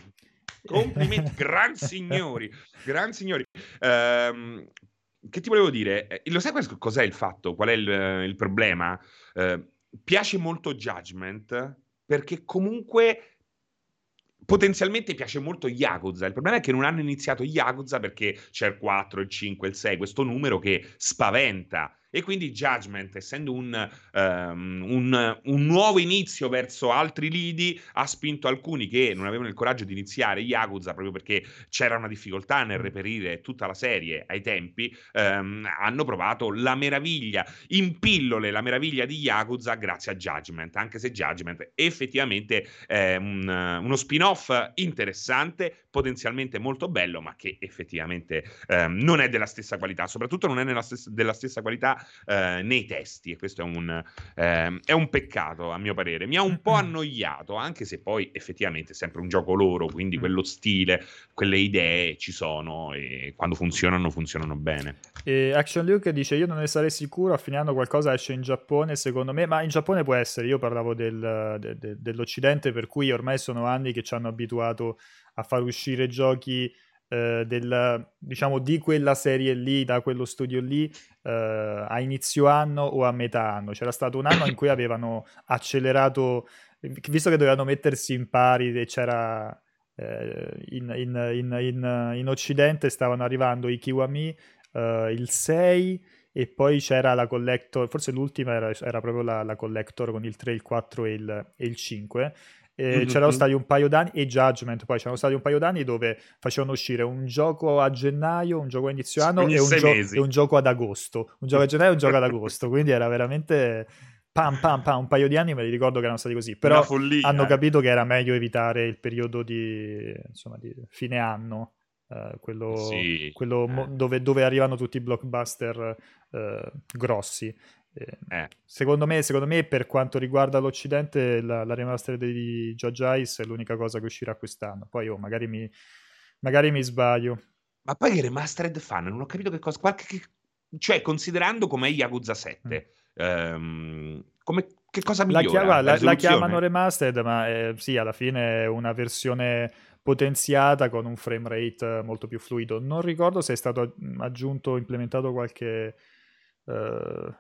Complimenti, gran signori, gran signori. Um, che ti volevo dire? Eh, lo sai cos'è il fatto? Qual è il, il problema? Uh, piace molto Judgment perché comunque potenzialmente piace molto Yakuza. Il problema è che non hanno iniziato Yakuza perché c'è il 4, il 5, il 6, questo numero che spaventa e quindi Judgment, essendo un, um, un, un, nuovo inizio verso altri lidi, ha spinto alcuni che non avevano il coraggio di iniziare Yakuza proprio perché c'era una difficoltà nel reperire tutta la serie ai tempi, um, hanno provato la meraviglia, in pillole la meraviglia di Yakuza grazie a Judgment, anche se Judgment effettivamente è un, uno spin-off interessante, potenzialmente molto bello, ma che effettivamente um, non è della stessa qualità, soprattutto non è stessa, della stessa qualità eh, nei testi e questo è un, eh, è un, peccato a mio parere. Mi ha un po' annoiato, anche se poi effettivamente è sempre un gioco loro, quindi quello stile, quelle idee ci sono e quando funzionano funzionano bene. E Action Luke dice io non ne sarei sicuro, a fine anno qualcosa esce in Giappone secondo me, ma in Giappone può essere, io parlavo del, de, de, dell'Occidente per cui ormai sono anni che ci hanno abituato a far uscire giochi eh, del, diciamo, di quella serie lì, da quello studio lì, eh, a inizio anno o a metà anno. C'era stato un anno in cui avevano accelerato, visto che dovevano mettersi in pari e c'era... Eh, in, in, in, in, Occidente stavano arrivando i Kiwami, eh, il 6 e poi c'era la collector, forse l'ultima era, era proprio la, la, collector con il 3, il 4 e il, e il 5 eh, mm-hmm. c'erano stati un paio d'anni e Judgment poi c'erano stati un paio d'anni dove facevano uscire un gioco a gennaio un gioco a inizio anno e un, gio- e un, gioco ad agosto un gioco a gennaio e un gioco ad agosto quindi era veramente pam pam pam un paio di anni me li ricordo che erano stati così però follia, hanno eh. capito che era meglio evitare il periodo di, insomma, di fine anno Uh, quello, sì, quello eh. mo- dove, dove, arrivano tutti i blockbuster uh, grossi. Eh. Secondo, me, secondo, me, per quanto riguarda l'Occidente, la, la remaster di Judge Ice è l'unica cosa che uscirà quest'anno. Poi, oh, magari, mi, magari mi sbaglio. Ma poi che remastered fanno? Non ho capito che cosa. Qualche, cioè, considerando com'è Yakuza 7, mm. ehm, come, che cosa migliora? La, la, la chiamano remastered, ma eh, sì, alla fine è una versione potenziata con un frame rate molto più fluido. Non ricordo se è stato aggiunto o implementato qualche uh,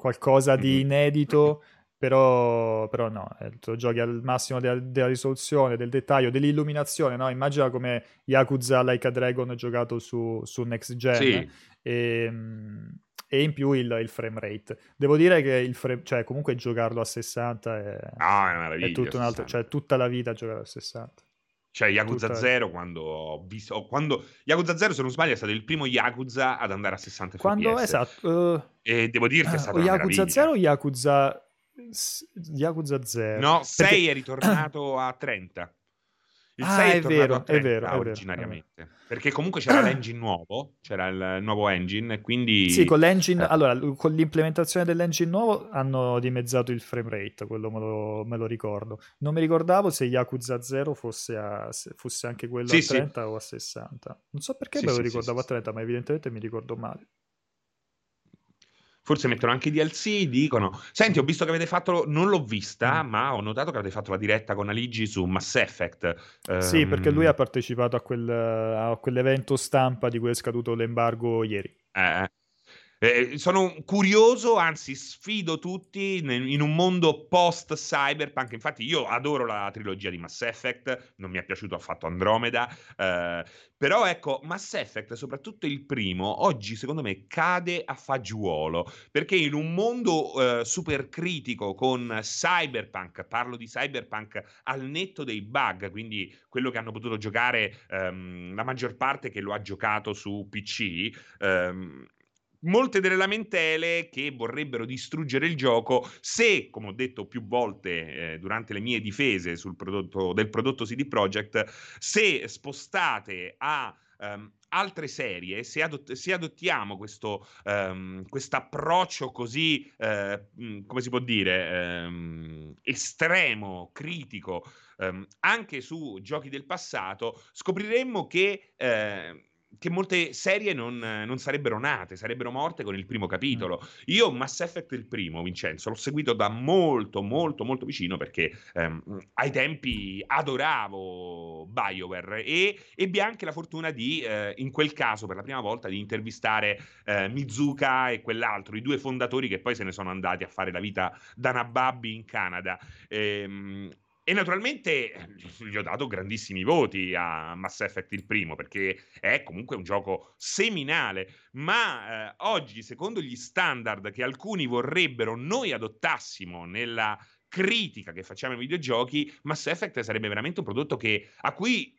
qualcosa di mm-hmm. inedito, però, però no, eh, tu giochi al massimo della, della, risoluzione, del dettaglio, dell'illuminazione, no? Immagina come Yakuza Like a Dragon giocato su, su Next Gen. Sì. E, ehm, e in più il, il, frame rate. Devo dire che il frame, cioè comunque giocarlo a 60 è, ah, è, è tutto un altro, cioè tutta la vita giocare a 60. Cioè Yakuza tutta... 0 quando ho visto quando Yakuza 0 se non sbaglio è stato il primo Yakuza ad andare a 60 quando, fps. Esatto. Uh, e devo dirti è stato uh, Yakuza 0 o Yakuza Yakuza 0? No, 6 Perché... è ritornato a 30. Il ah, 6 è, è vero, è vero, originariamente. Vero. Perché comunque c'era l'engine nuovo, c'era il nuovo engine, quindi... Sì, con l'engine... Eh. Allora, con l'implementazione dell'engine nuovo hanno dimezzato il frame rate, quello me lo, me lo ricordo. Non mi ricordavo se Yakuza 0 fosse, a, fosse anche quello sì, a 30 sì. o a 60. Non so perché sì, me lo ricordavo a 30, ma evidentemente mi ricordo male forse mettono anche i DLC, dicono, senti ho visto che avete fatto, non l'ho vista, mm. ma ho notato che avete fatto la diretta con Aligi su Mass Effect. Sì, um... perché lui ha partecipato a, quel, a quell'evento stampa di cui è scaduto l'embargo ieri. Eh, eh. Sono curioso, anzi sfido tutti in un mondo post-cyberpunk. Infatti, io adoro la trilogia di Mass Effect, non mi è piaciuto affatto Andromeda. Eh, però ecco, Mass Effect, soprattutto il primo, oggi secondo me cade a fagiolo. Perché in un mondo eh, super critico con cyberpunk, parlo di cyberpunk al netto dei bug, quindi quello che hanno potuto giocare ehm, la maggior parte che lo ha giocato su PC. Ehm, molte delle lamentele che vorrebbero distruggere il gioco se, come ho detto più volte eh, durante le mie difese prodotto, del prodotto CD Projekt, se spostate a um, altre serie, se, adott- se adottiamo questo um, approccio così, uh, come si può dire, um, estremo, critico, anche su giochi del passato, scopriremmo che... Uh, che molte serie non, non, sarebbero nate, sarebbero morte con il primo capitolo. Io Mass Effect il primo, Vincenzo, l'ho seguito da molto, molto, molto vicino perché ehm, ai tempi adoravo BioWare e ebbi anche la fortuna di, eh, in quel caso, per la prima volta, di intervistare eh, Mizuka e quell'altro, i due fondatori che poi se ne sono andati a fare la vita da Nababbi in Canada. Ehm, e naturalmente eh, gli ho dato grandissimi voti a Mass Effect il primo, perché è comunque un gioco seminale, ma eh, oggi, secondo gli standard che alcuni vorrebbero noi adottassimo nella critica che facciamo ai videogiochi, Mass Effect sarebbe veramente un prodotto che, a cui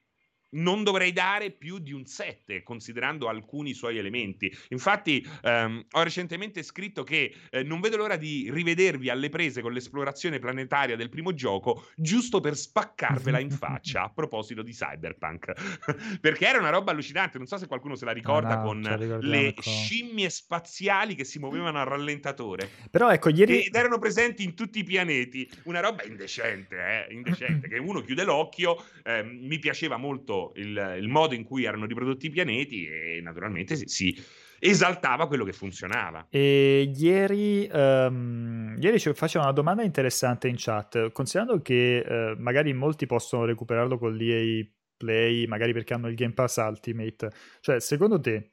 non dovrei dare più di un 7, considerando alcuni suoi elementi. Infatti, ehm, ho recentemente scritto che eh, non vedo l'ora di rivedervi alle prese con l'esplorazione planetaria del primo gioco, giusto per spaccarvela in faccia a proposito di Cyberpunk. Perché era una roba allucinante. Non so se qualcuno se la ricorda no, con le con... scimmie spaziali che si muovevano a rallentatore. Però ecco, ieri. Ed erano presenti in tutti i pianeti. Una roba indecente, eh? Indecente. che uno chiude l'occhio. Eh, mi piaceva molto il, il, modo in cui erano riprodotti i pianeti e naturalmente si, si esaltava quello che funzionava. E ieri, um, ieri faceva una domanda interessante in chat, considerando che uh, magari molti possono recuperarlo con l'EA Play, magari perché hanno il Game Pass Ultimate, cioè secondo te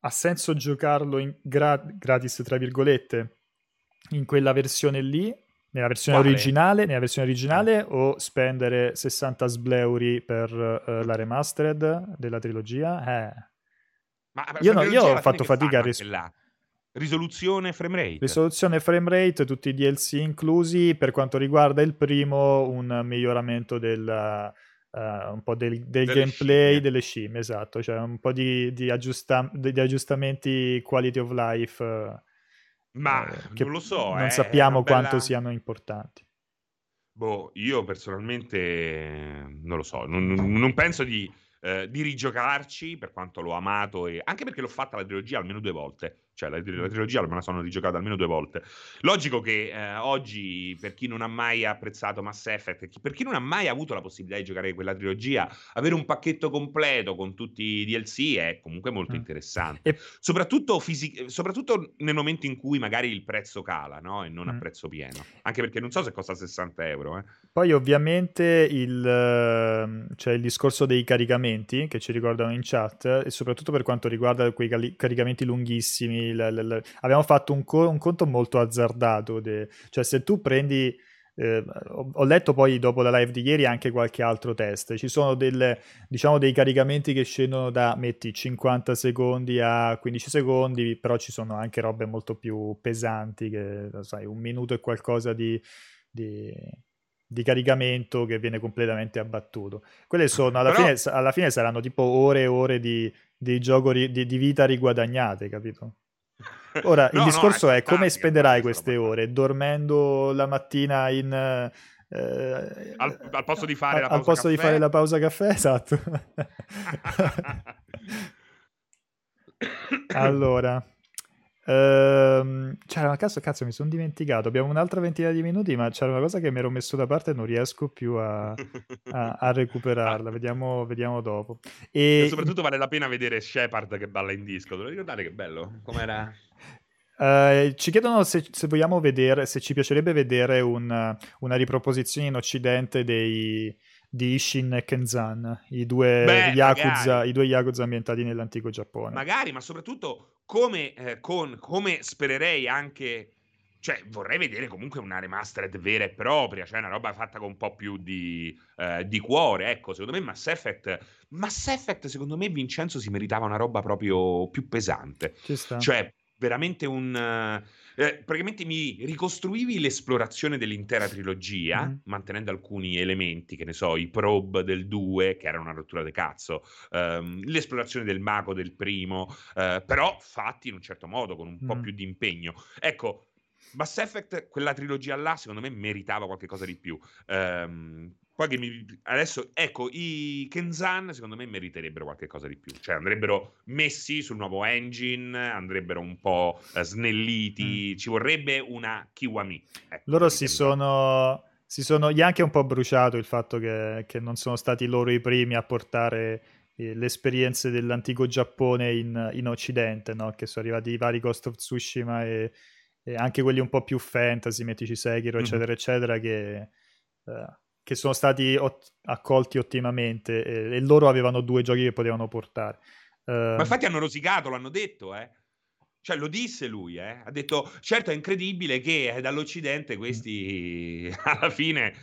ha senso giocarlo gra- gratis, tra virgolette, in quella versione lì nella versione Quale? originale, nella versione originale o spendere 60 sbleuri per uh, la remastered della trilogia? Eh. Ma io, no, io ho fatto fatica a rispondere. Risoluzione frame rate. Risoluzione frame rate, tutti i DLC inclusi. Per quanto riguarda il primo, un miglioramento del, uh, un po' del, del gameplay scimmie. delle scimmie, esatto. Cioè un po' di, di, aggiusta- di aggiustamenti quality of life. Uh, ma eh, non lo so. Non sappiamo bella... quanto siano importanti. Boh, io personalmente non lo so, non, non penso di, eh, di, rigiocarci per quanto l'ho amato, e... anche perché l'ho fatta la trilogia almeno due volte. Cioè la, la trilogia me la sono rigiocata almeno due volte. Logico che eh, oggi, per chi non ha mai apprezzato Mass Effect, per chi non ha mai avuto la possibilità di giocare quella trilogia, avere un pacchetto completo con tutti i DLC è comunque molto mm. interessante. E... Soprattutto, fisi- soprattutto, nel momento in cui magari il prezzo cala no? e non mm. a prezzo pieno. Anche perché non so se costa 60 euro. Eh. Poi ovviamente il, c'è il discorso dei caricamenti che ci ricordano in chat e soprattutto per quanto riguarda quei cali- caricamenti lunghissimi l, l, l, abbiamo fatto un, co- un, conto molto azzardato. De, cioè, se tu prendi. Eh, ho, ho, letto poi dopo la live di ieri anche qualche altro test. Ci sono delle, diciamo, dei caricamenti che scendono da metti 50 secondi a 15 secondi, però ci sono anche robe molto più pesanti, che sai, un minuto e qualcosa di, di di caricamento che viene completamente abbattuto. Quelle sono, alla, Però... fine, alla fine, saranno tipo ore e ore di, di gioco ri, di, di, vita riguadagnate, capito? Ora, no, il discorso no, è come spenderai queste ore? Dormendo la mattina in... Eh, al, al, posto di fare la pausa al posto caffè? di fare la pausa caffè, esatto. allora, Ehm, c'era una cazzo, cazzo, mi sono dimenticato. Abbiamo un'altra ventina di minuti, ma c'era una cosa che mi ero messo da parte e non riesco più a, a, a recuperarla. Vediamo, vediamo dopo. E... e... soprattutto vale la pena vedere Shepard che balla in disco. Te lo ricordate che bello? Com'era? Uh, ci chiedono se, se, vogliamo vedere, se ci piacerebbe vedere un, una riproposizione in Occidente dei, di Ishin e Kenzan, i due, Beh, Yakuza, i due Yakuza ambientati nell'antico Giappone. Magari, ma soprattutto come, eh, con, come spererei anche cioè vorrei vedere comunque una remastered vera e propria, cioè una roba fatta con un po' più di, eh, di, cuore. Ecco, secondo me Mass Effect, Mass Effect, secondo me Vincenzo si meritava una roba proprio più pesante. Cioè, veramente un... Eh, praticamente mi ricostruivi l'esplorazione dell'intera trilogia, mm. mantenendo alcuni elementi, che ne so, i probe del 2, che era una rottura di cazzo, ehm, l'esplorazione del mago del primo, eh, però fatti in un certo modo, con un mm. po' più di impegno. Ecco, Mass Effect, quella trilogia là, secondo me meritava qualcosa di più. Um, poi che mi, adesso, ecco, i Kenzan secondo me meriterebbero qualche cosa di più. Cioè andrebbero messi sul nuovo engine, andrebbero un po' snelliti. Mm. Ci vorrebbe una Kiwami. Ecco, Loro si sono, si sono... Gli ha anche un po' bruciato il fatto che, che non sono stati loro i primi a portare eh, le esperienze dell'antico Giappone in, in Occidente, no? Che sono arrivati i vari Ghost of Tsushima e, e anche quelli un po' più fantasy, mettici Sekiro, eccetera, mm-hmm. eccetera, che... Uh, che sono stati ot- accolti ottimamente e-, e, loro avevano due giochi che potevano portare. Uh... Ma infatti hanno rosicato, l'hanno detto, eh. Cioè, lo disse lui, eh? Ha detto, certo è incredibile che eh, dall'Occidente questi alla fine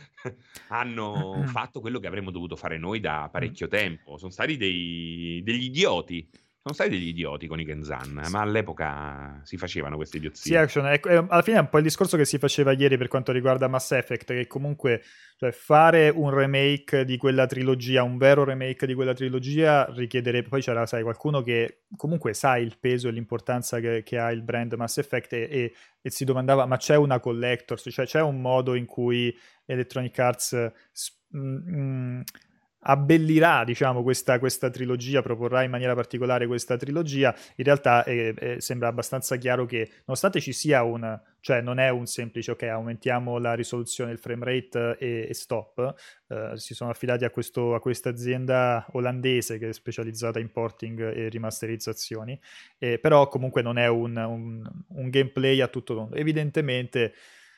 hanno fatto quello che avremmo dovuto fare noi da parecchio tempo. Sono stati dei, degli idioti. Sono stati degli idioti con i Kenzan, ma all'epoca si facevano queste idiozie. Sì, action, ecco, alla fine è un po' il discorso che si faceva ieri per quanto riguarda Mass Effect, che comunque cioè, fare un remake di quella trilogia, un vero remake di quella trilogia, richiederebbe, poi c'era, sai, qualcuno che comunque sa il peso e l'importanza che, che ha il brand Mass Effect e, e, e, si domandava, ma c'è una collector's, cioè c'è un modo in cui Electronic Arts... Mm, mm, abbellirà diciamo, questa, questa, trilogia, proporrà in maniera particolare questa trilogia, in realtà eh, eh, sembra abbastanza chiaro che nonostante ci sia un, cioè non è un semplice ok, aumentiamo la risoluzione, il frame rate e, e stop, eh, si sono affidati a, questo, a questa azienda olandese che è specializzata in porting e rimasterizzazioni, però comunque non è un, un, un gameplay a tutto tondo. Evidentemente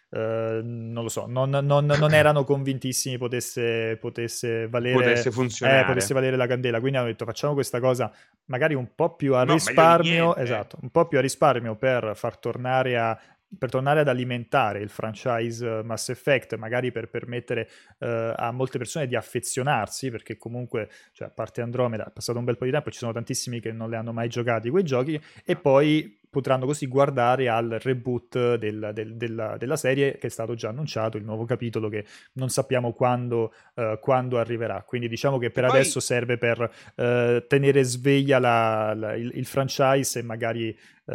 Uh, non lo so, non, non, non erano convintissimi potesse, potesse, valere, potesse, funzionare. Eh, potesse valere la candela. Quindi hanno detto facciamo questa cosa magari un po' più a no, risparmio, esatto, un po' più a risparmio per far tornare a per tornare ad alimentare il franchise Mass Effect, magari per permettere uh, a molte persone di affezionarsi, perché comunque, cioè, a parte Andromeda, è passato un bel po' di tempo, ci sono tantissimi che non le hanno mai giocati quei giochi, e poi potranno così guardare al reboot del, del, della, della, serie che è stato già annunciato, il nuovo capitolo che non sappiamo quando, uh, quando arriverà. Quindi diciamo che per Poi... adesso serve per uh, tenere sveglia la, la, il, il, franchise e magari uh,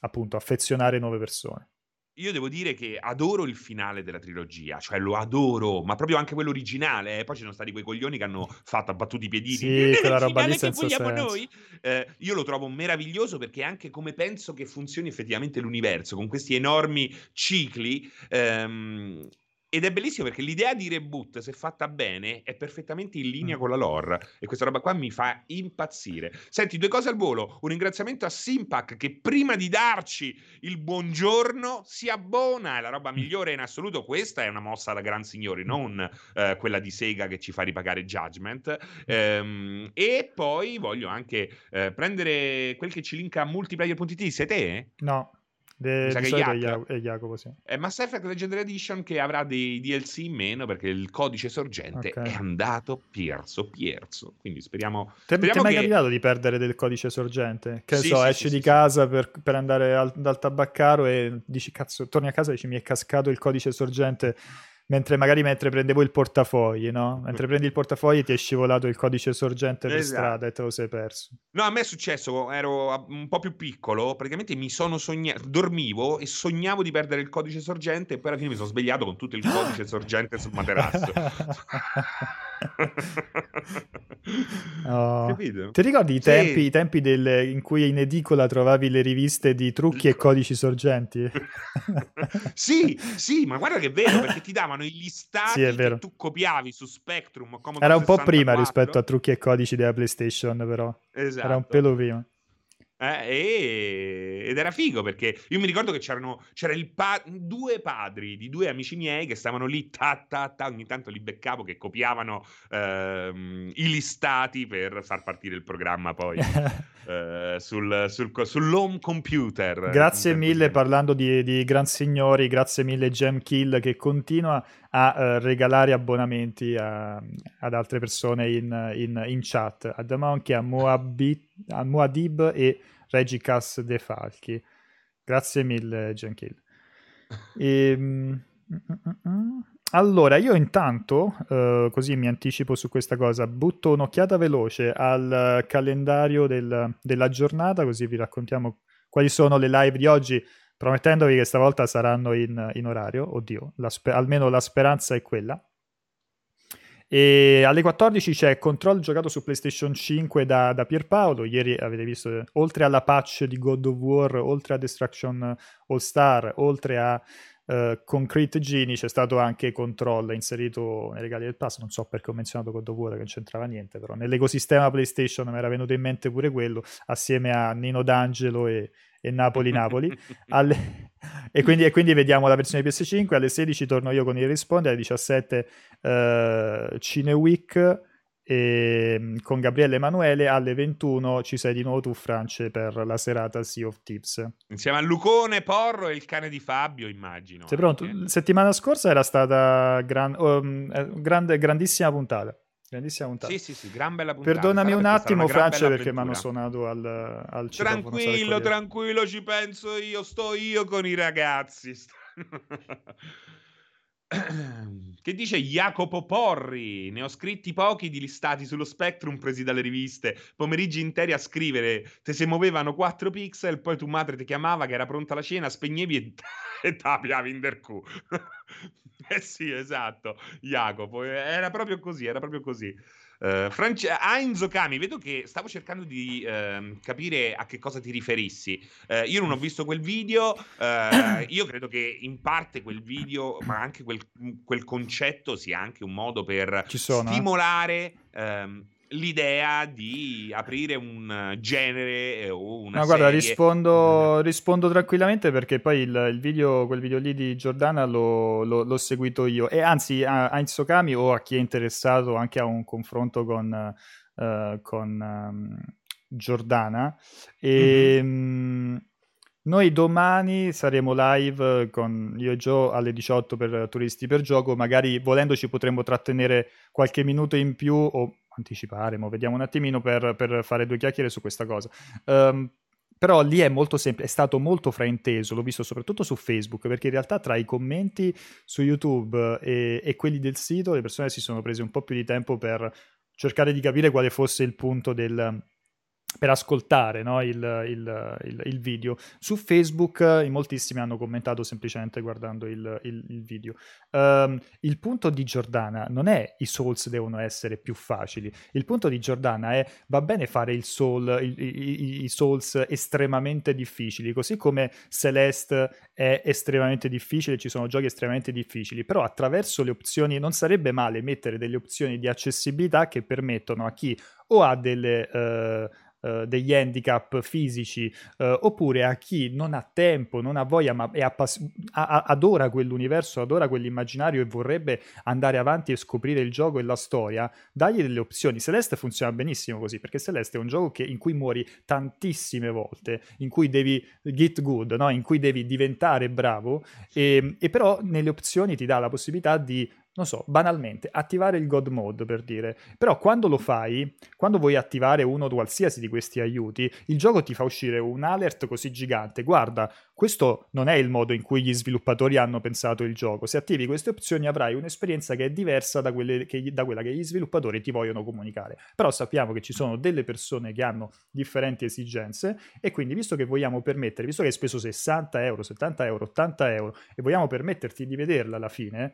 appunto affezionare nuove persone. Io devo dire che adoro il finale della trilogia, cioè lo adoro, ma proprio anche quello originale. Eh. Poi ci sono stati quei coglioni che hanno fatto battuti i piedini. Sì, quella roba lì che vogliamo senso. noi. Eh, io lo trovo meraviglioso perché anche come penso che funzioni effettivamente l'universo, con questi enormi cicli. Ehm, ed è bellissimo perché l'idea di reboot, se fatta bene, è perfettamente in linea mm. con la lore. E questa roba qua mi fa impazzire. Senti, due cose al volo. Un ringraziamento a Simpac che prima di darci il buongiorno si abbona. È la roba mm. migliore in assoluto. Questa è una mossa da gran signori, mm. non eh, quella di Sega che ci fa ripagare Judgment. Ehm, e poi voglio anche eh, prendere quel che ci linka a multiplayer.it. Sei te? No. De, di solito è, Jacopo, sì. È Mass Effect Legendary Edition che avrà dei DLC in meno perché il codice sorgente okay. è andato pierzo, pierzo. Quindi speriamo... Ti è mai che... capitato di perdere del codice sorgente? Che sì, so, sì, esci sì, di casa per, per, andare al, dal tabaccaro e dici cazzo, torni a casa e dici mi è cascato il codice sorgente mentre magari mentre prendevo il portafogli, no? Mentre prendi il portafogli ti è scivolato il codice sorgente per esatto. strada e te lo sei perso. No, a me è successo, ero un po' più piccolo, praticamente mi sono sognato, dormivo e sognavo di perdere il codice sorgente e poi alla fine mi sono svegliato con tutto il codice sorgente sul materasso. oh. Ti ricordi i tempi, sì. i tempi del, in cui in edicola trovavi le riviste di trucchi e codici sorgenti? sì, sì, ma guarda che è vero, perché ti davano i listati sì, che tu copiavi su Spectrum. Era un 64. po' prima rispetto a trucchi e codici della PlayStation, però. Esatto. Era un pelo prima. Eh, e... Ed era figo perché io mi ricordo che c'erano c'era il pa- due padri di due amici miei che stavano lì, ta, ta, ta, ogni tanto li beccavo che copiavano ehm, i listati per far partire il programma poi eh, sul, sul, sull'home computer. Grazie mille, parlando di, di gran signori, grazie mille Gem Kill che continua a uh, regalare abbonamenti a, ad altre persone in, in, in chat, a The Monkey, a, Moabit, a Muadib e Regicas De Falchi. Grazie mille, Genkill. E, um, allora, io intanto, uh, così mi anticipo su questa cosa, butto un'occhiata veloce al calendario del, della giornata, così vi raccontiamo quali sono le live di oggi promettendovi che stavolta saranno in, in orario. Oddio, la spe- almeno la speranza è quella. E alle 14 c'è Control giocato su PlayStation 5 da, da Pierpaolo. Ieri avete visto, oltre alla patch di God of War, oltre a Destruction All Star, oltre a uh, Concrete Genie, c'è stato anche Control inserito nei regali del pass. Non so perché ho menzionato God of War, che non c'entrava niente, però nell'ecosistema PlayStation mi era venuto in mente pure quello, assieme a Nino D'Angelo e, e Napoli-Napoli. alle... e, quindi, e, quindi, vediamo la versione PS5. Alle 16 torno io con il risponde, alle 17 uh, Cineweek e, mm, con Gabriele Emanuele. Alle 21 ci sei di nuovo tu, France, per la serata Sea of Tips. Insieme a Lucone, Porro e il cane di Fabio, immagino. Sei pronto? Settimana scorsa era stata gran... um, grande, grandissima puntata. Grandissima puntata. Sì, sì, sì, gran bella puntata. Perdonami un attimo, Francia, perché mi hanno suonato al, al Tranquillo, tranquillo, ci penso io, sto io con i ragazzi. che dice Jacopo Porri? Ne ho scritti pochi di listati sullo Spectrum presi dalle riviste. Pomeriggi interi a scrivere. Te se muovevano 4 pixel, poi tu madre ti chiamava che era pronta la cena, spegnevi e, e tapiavi in der cu. Eh sì, esatto, Jacopo. Era proprio così, era proprio così. Uh, France- Heinz Okami, vedo che stavo cercando di uh, capire a che cosa ti riferissi. Uh, io non ho visto quel video, eh, io credo che in parte quel video, ma anche quel, quel concetto sia anche un modo per sono, stimolare um, l'idea di aprire un genere eh, o una no, guarda, rispondo, rispondo, tranquillamente perché poi il, il, video, quel video lì di Giordana lo, lo, l'ho seguito io. E anzi a, a Insokami o a chi è interessato anche a un confronto con, uh, con um, Giordana. E mm-hmm. mh, noi domani saremo live con io e Joe alle 18 per Turisti per Gioco, magari volendoci potremmo trattenere qualche minuto in più o anticipare, ma vediamo un attimino per, per, fare due chiacchiere su questa cosa. Um, però lì è molto semplice, è stato molto frainteso, l'ho visto soprattutto su Facebook, perché in realtà tra i commenti su YouTube e, e quelli del sito le persone si sono prese un po' più di tempo per cercare di capire quale fosse il punto del, per ascoltare no, il, il, il, il, video. Su Facebook in moltissimi hanno commentato semplicemente guardando il, video. Um, il punto di Giordana non è i Souls devono essere più facili, il punto di Giordana è va bene fare il soul, i, i, i Souls estremamente difficili, così come Celeste è estremamente difficile, ci sono giochi estremamente difficili, però attraverso le opzioni non sarebbe male mettere delle opzioni di accessibilità che permettono a chi o ha delle... Uh, Uh, degli handicap fisici uh, oppure a chi non ha tempo, non ha voglia ma appass- a- adora quell'universo, adora quell'immaginario e vorrebbe andare avanti e scoprire il gioco e la storia, dagli delle opzioni. Celeste funziona benissimo così perché Celeste è un gioco che, in cui muori tantissime volte, in cui devi get good, no? in cui devi diventare bravo e, e però nelle opzioni ti dà la possibilità di non so, banalmente, attivare il God Mode per dire. Però quando lo fai, quando vuoi attivare uno qualsiasi di questi aiuti, il gioco ti fa uscire un alert così gigante. Guarda, questo non è il modo in cui gli sviluppatori hanno pensato il gioco. Se attivi queste opzioni avrai un'esperienza che è diversa da, che, da quella che gli sviluppatori ti vogliono comunicare. Però sappiamo che ci sono delle persone che hanno differenti esigenze e quindi visto che vogliamo permettere, visto che hai speso 60 euro, 70 euro, 80 euro e vogliamo permetterti di vederla alla fine,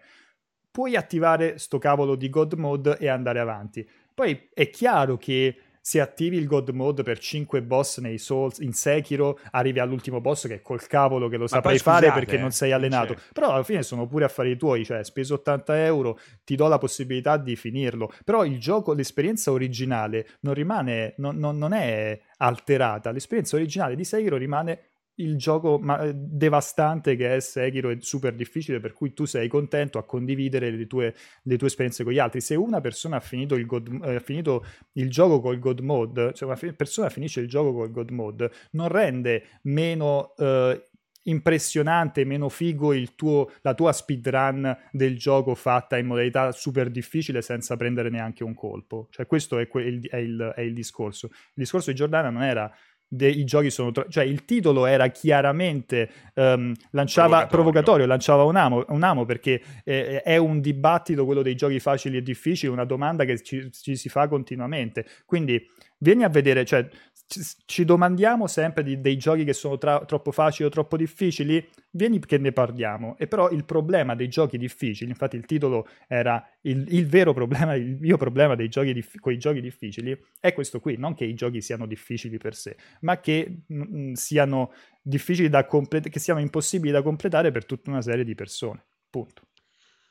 puoi attivare sto cavolo di God Mode e andare avanti. Poi è chiaro che se attivi il God Mode per 5 boss nei Souls, in Sekiro, arrivi all'ultimo boss che è col cavolo che lo saprai fare perché non sei allenato. C'è. Però alla fine sono pure affari tuoi, cioè speso 80 euro, ti do la possibilità di finirlo. Però il gioco, l'esperienza originale non rimane, non, non, non è alterata. L'esperienza originale di Sekiro rimane il gioco ma- eh, devastante che è Sekiro è super difficile per cui tu sei contento a condividere le tue, le tue esperienze con gli altri se una persona ha finito il, God, eh, finito il gioco col God Mode cioè una persona finisce il gioco col God Mode non rende meno eh, impressionante, meno figo tuo, la tua speedrun del gioco fatta in modalità super difficile senza prendere neanche un colpo. Cioè questo è, que- è, il, è il discorso. Il discorso di Giordana non era i giochi sono tro- cioè il titolo era chiaramente um, lanciava provocatorio, provocatorio lanciava un amo, un amo perché eh, è un dibattito quello dei giochi facili e difficili una domanda che ci, ci si fa continuamente. Quindi vieni a vedere cioè ci domandiamo sempre di, dei giochi che sono tra, troppo facili o troppo difficili, vieni che ne parliamo. E però il problema dei giochi difficili, infatti il titolo era il, il vero problema, il mio problema dei giochi dif- con i giochi difficili, è questo qui, non che i giochi siano difficili per sé, ma che mh, mm, mm, siano difficili da completare, che siano impossibili da completare per tutta una serie di persone. Punto.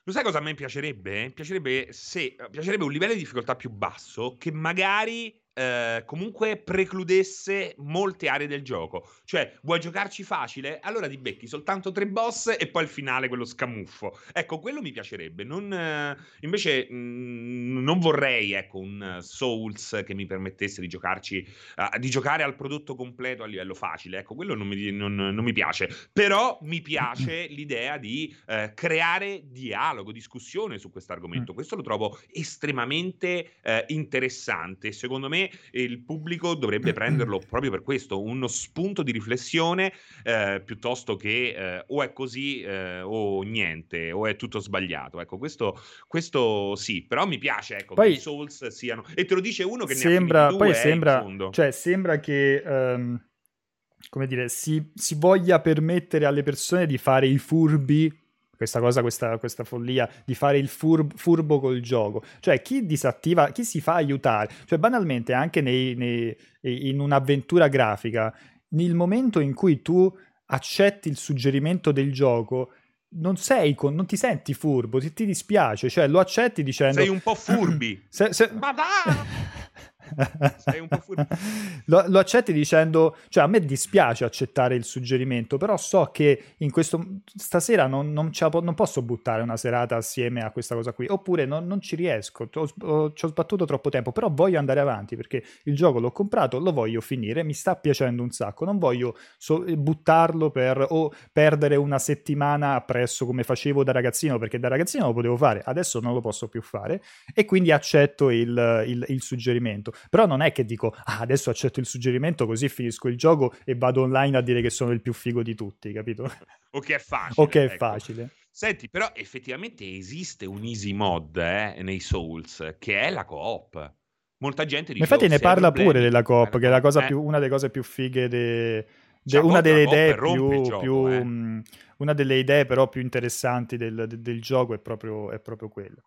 Lo sai cosa a me piacerebbe? Piacerebbe, se, piacerebbe un livello di difficoltà più basso che magari eh, comunque precludesse molte aree del gioco. Cioè, vuoi giocarci facile? Allora ti becchi soltanto tre boss e poi il finale, quello scamuffo. Ecco, quello mi piacerebbe. Non, eh, invece, mh, mm, non vorrei, ecco, un Souls che mi permettesse di giocarci, uh, di giocare al prodotto completo a livello facile. Ecco, quello non mi, non, non mi piace. Però mi piace l'idea di uh, creare dialogo, discussione su questo argomento. Mm. Questo lo trovo estremamente uh, interessante. Secondo me il pubblico dovrebbe prenderlo proprio per questo, uno spunto di riflessione eh, piuttosto che eh, o è così eh, o niente, o è tutto sbagliato. Ecco, questo, questo sì, però mi piace ecco, poi, che i Souls siano... E te lo dice uno che sembra, ne ha due, Poi eh, sembra, cioè, sembra che... Um, come dire, si, si voglia permettere alle persone di fare i furbi questa cosa, questa, questa follia di fare il furb, furbo col gioco. Cioè, chi disattiva, chi si fa aiutare, cioè banalmente anche nei, nei, in un'avventura grafica, nel momento in cui tu accetti il suggerimento del gioco, non sei con, non ti senti furbo, ti, ti dispiace, cioè lo accetti dicendo... Sei un po' furbi. se, se... Ma va! Sei un po' furbo. lo, lo, accetti dicendo, cioè a me dispiace accettare il suggerimento, però so che in questo stasera non, non, non posso buttare una serata assieme a questa cosa qui, oppure non, non ci riesco, ho, ci ho sbattuto troppo tempo, però voglio andare avanti perché il gioco l'ho comprato, lo voglio finire, mi sta piacendo un sacco, non voglio so, buttarlo per o perdere una settimana appresso come facevo da ragazzino, perché da ragazzino lo potevo fare, adesso non lo posso più fare e quindi accetto il, il, il suggerimento. Però non è che dico, ah, adesso accetto il suggerimento così finisco il gioco e vado online a dire che sono il più figo di tutti, capito? O che è facile. O che è ecco. facile. Senti, però effettivamente esiste un easy mod eh, nei Souls che è la co-op. molta gente dice... Infatti "Oh, ne parla problemi, pure della coop, che è da la cosa coop". Eh, più, una delle cose più fighe de- de- cioè, una delle idee più, gioco, più, eh. mh, una delle idee però più interessanti del, de- del gioco è proprio, è proprio quella.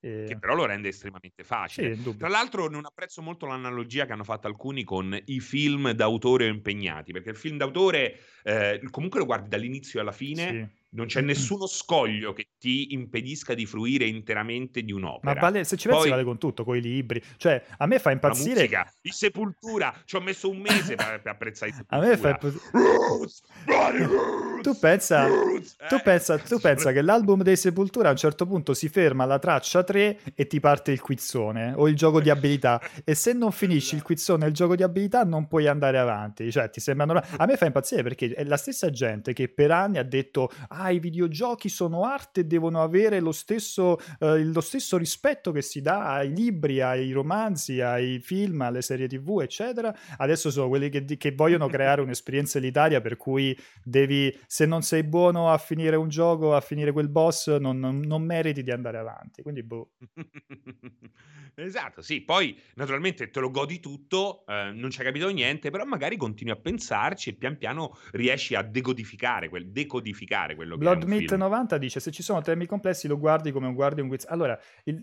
E- che però lo rende estremamente sì, facile. indubbio. Tra l'altro non apprezzo molto l'analogia che hanno fatto alcuni con i film d'autore o impegnati, perché il film d'autore eh, comunque lo guardi dall'inizio alla fine, Sì. Non c'è nessuno scoglio che ti impedisca di fruire interamente di Ma un'opera. vale, se ci pensi Poi vale con tutto, con i libri. Cioè, a me fa la impazzire... musica, i Sepultura, ci ho messo un mese per, per apprezzare A me fa impazzire... Roots, bloody roots, Tu pensa, roots, tu, eh. pensa, tu pensa che l'album dei Sepultura a un certo punto si ferma alla traccia 3 e ti parte il quizzone o il gioco di abilità e se non finisci il quizzone e il gioco di abilità non puoi andare avanti, cioè ti sembra normale. A me fa impazzire perché è la stessa gente che per anni ha detto ah i videogiochi sono arte e devono avere lo stesso, eh, lo stesso rispetto che si dà ai libri, ai romanzi, ai film, alle serie tv eccetera. Adesso sono quelli che, che vogliono creare un'esperienza elitaria per cui devi, se non sei buono a finire un gioco, a finire quel boss, non, non- non meriti di andare avanti. Quindi, boh. Esatto, sì, poi naturalmente te lo godi tutto, eh, non ci hai capito niente, però magari continui a pensarci e pian piano riesci a decodificare, quel, decodificare quello che è Blood Meat film. 90 dice: Se ci sono temi complessi, lo guardi come un guardi un quiz. Allora, il-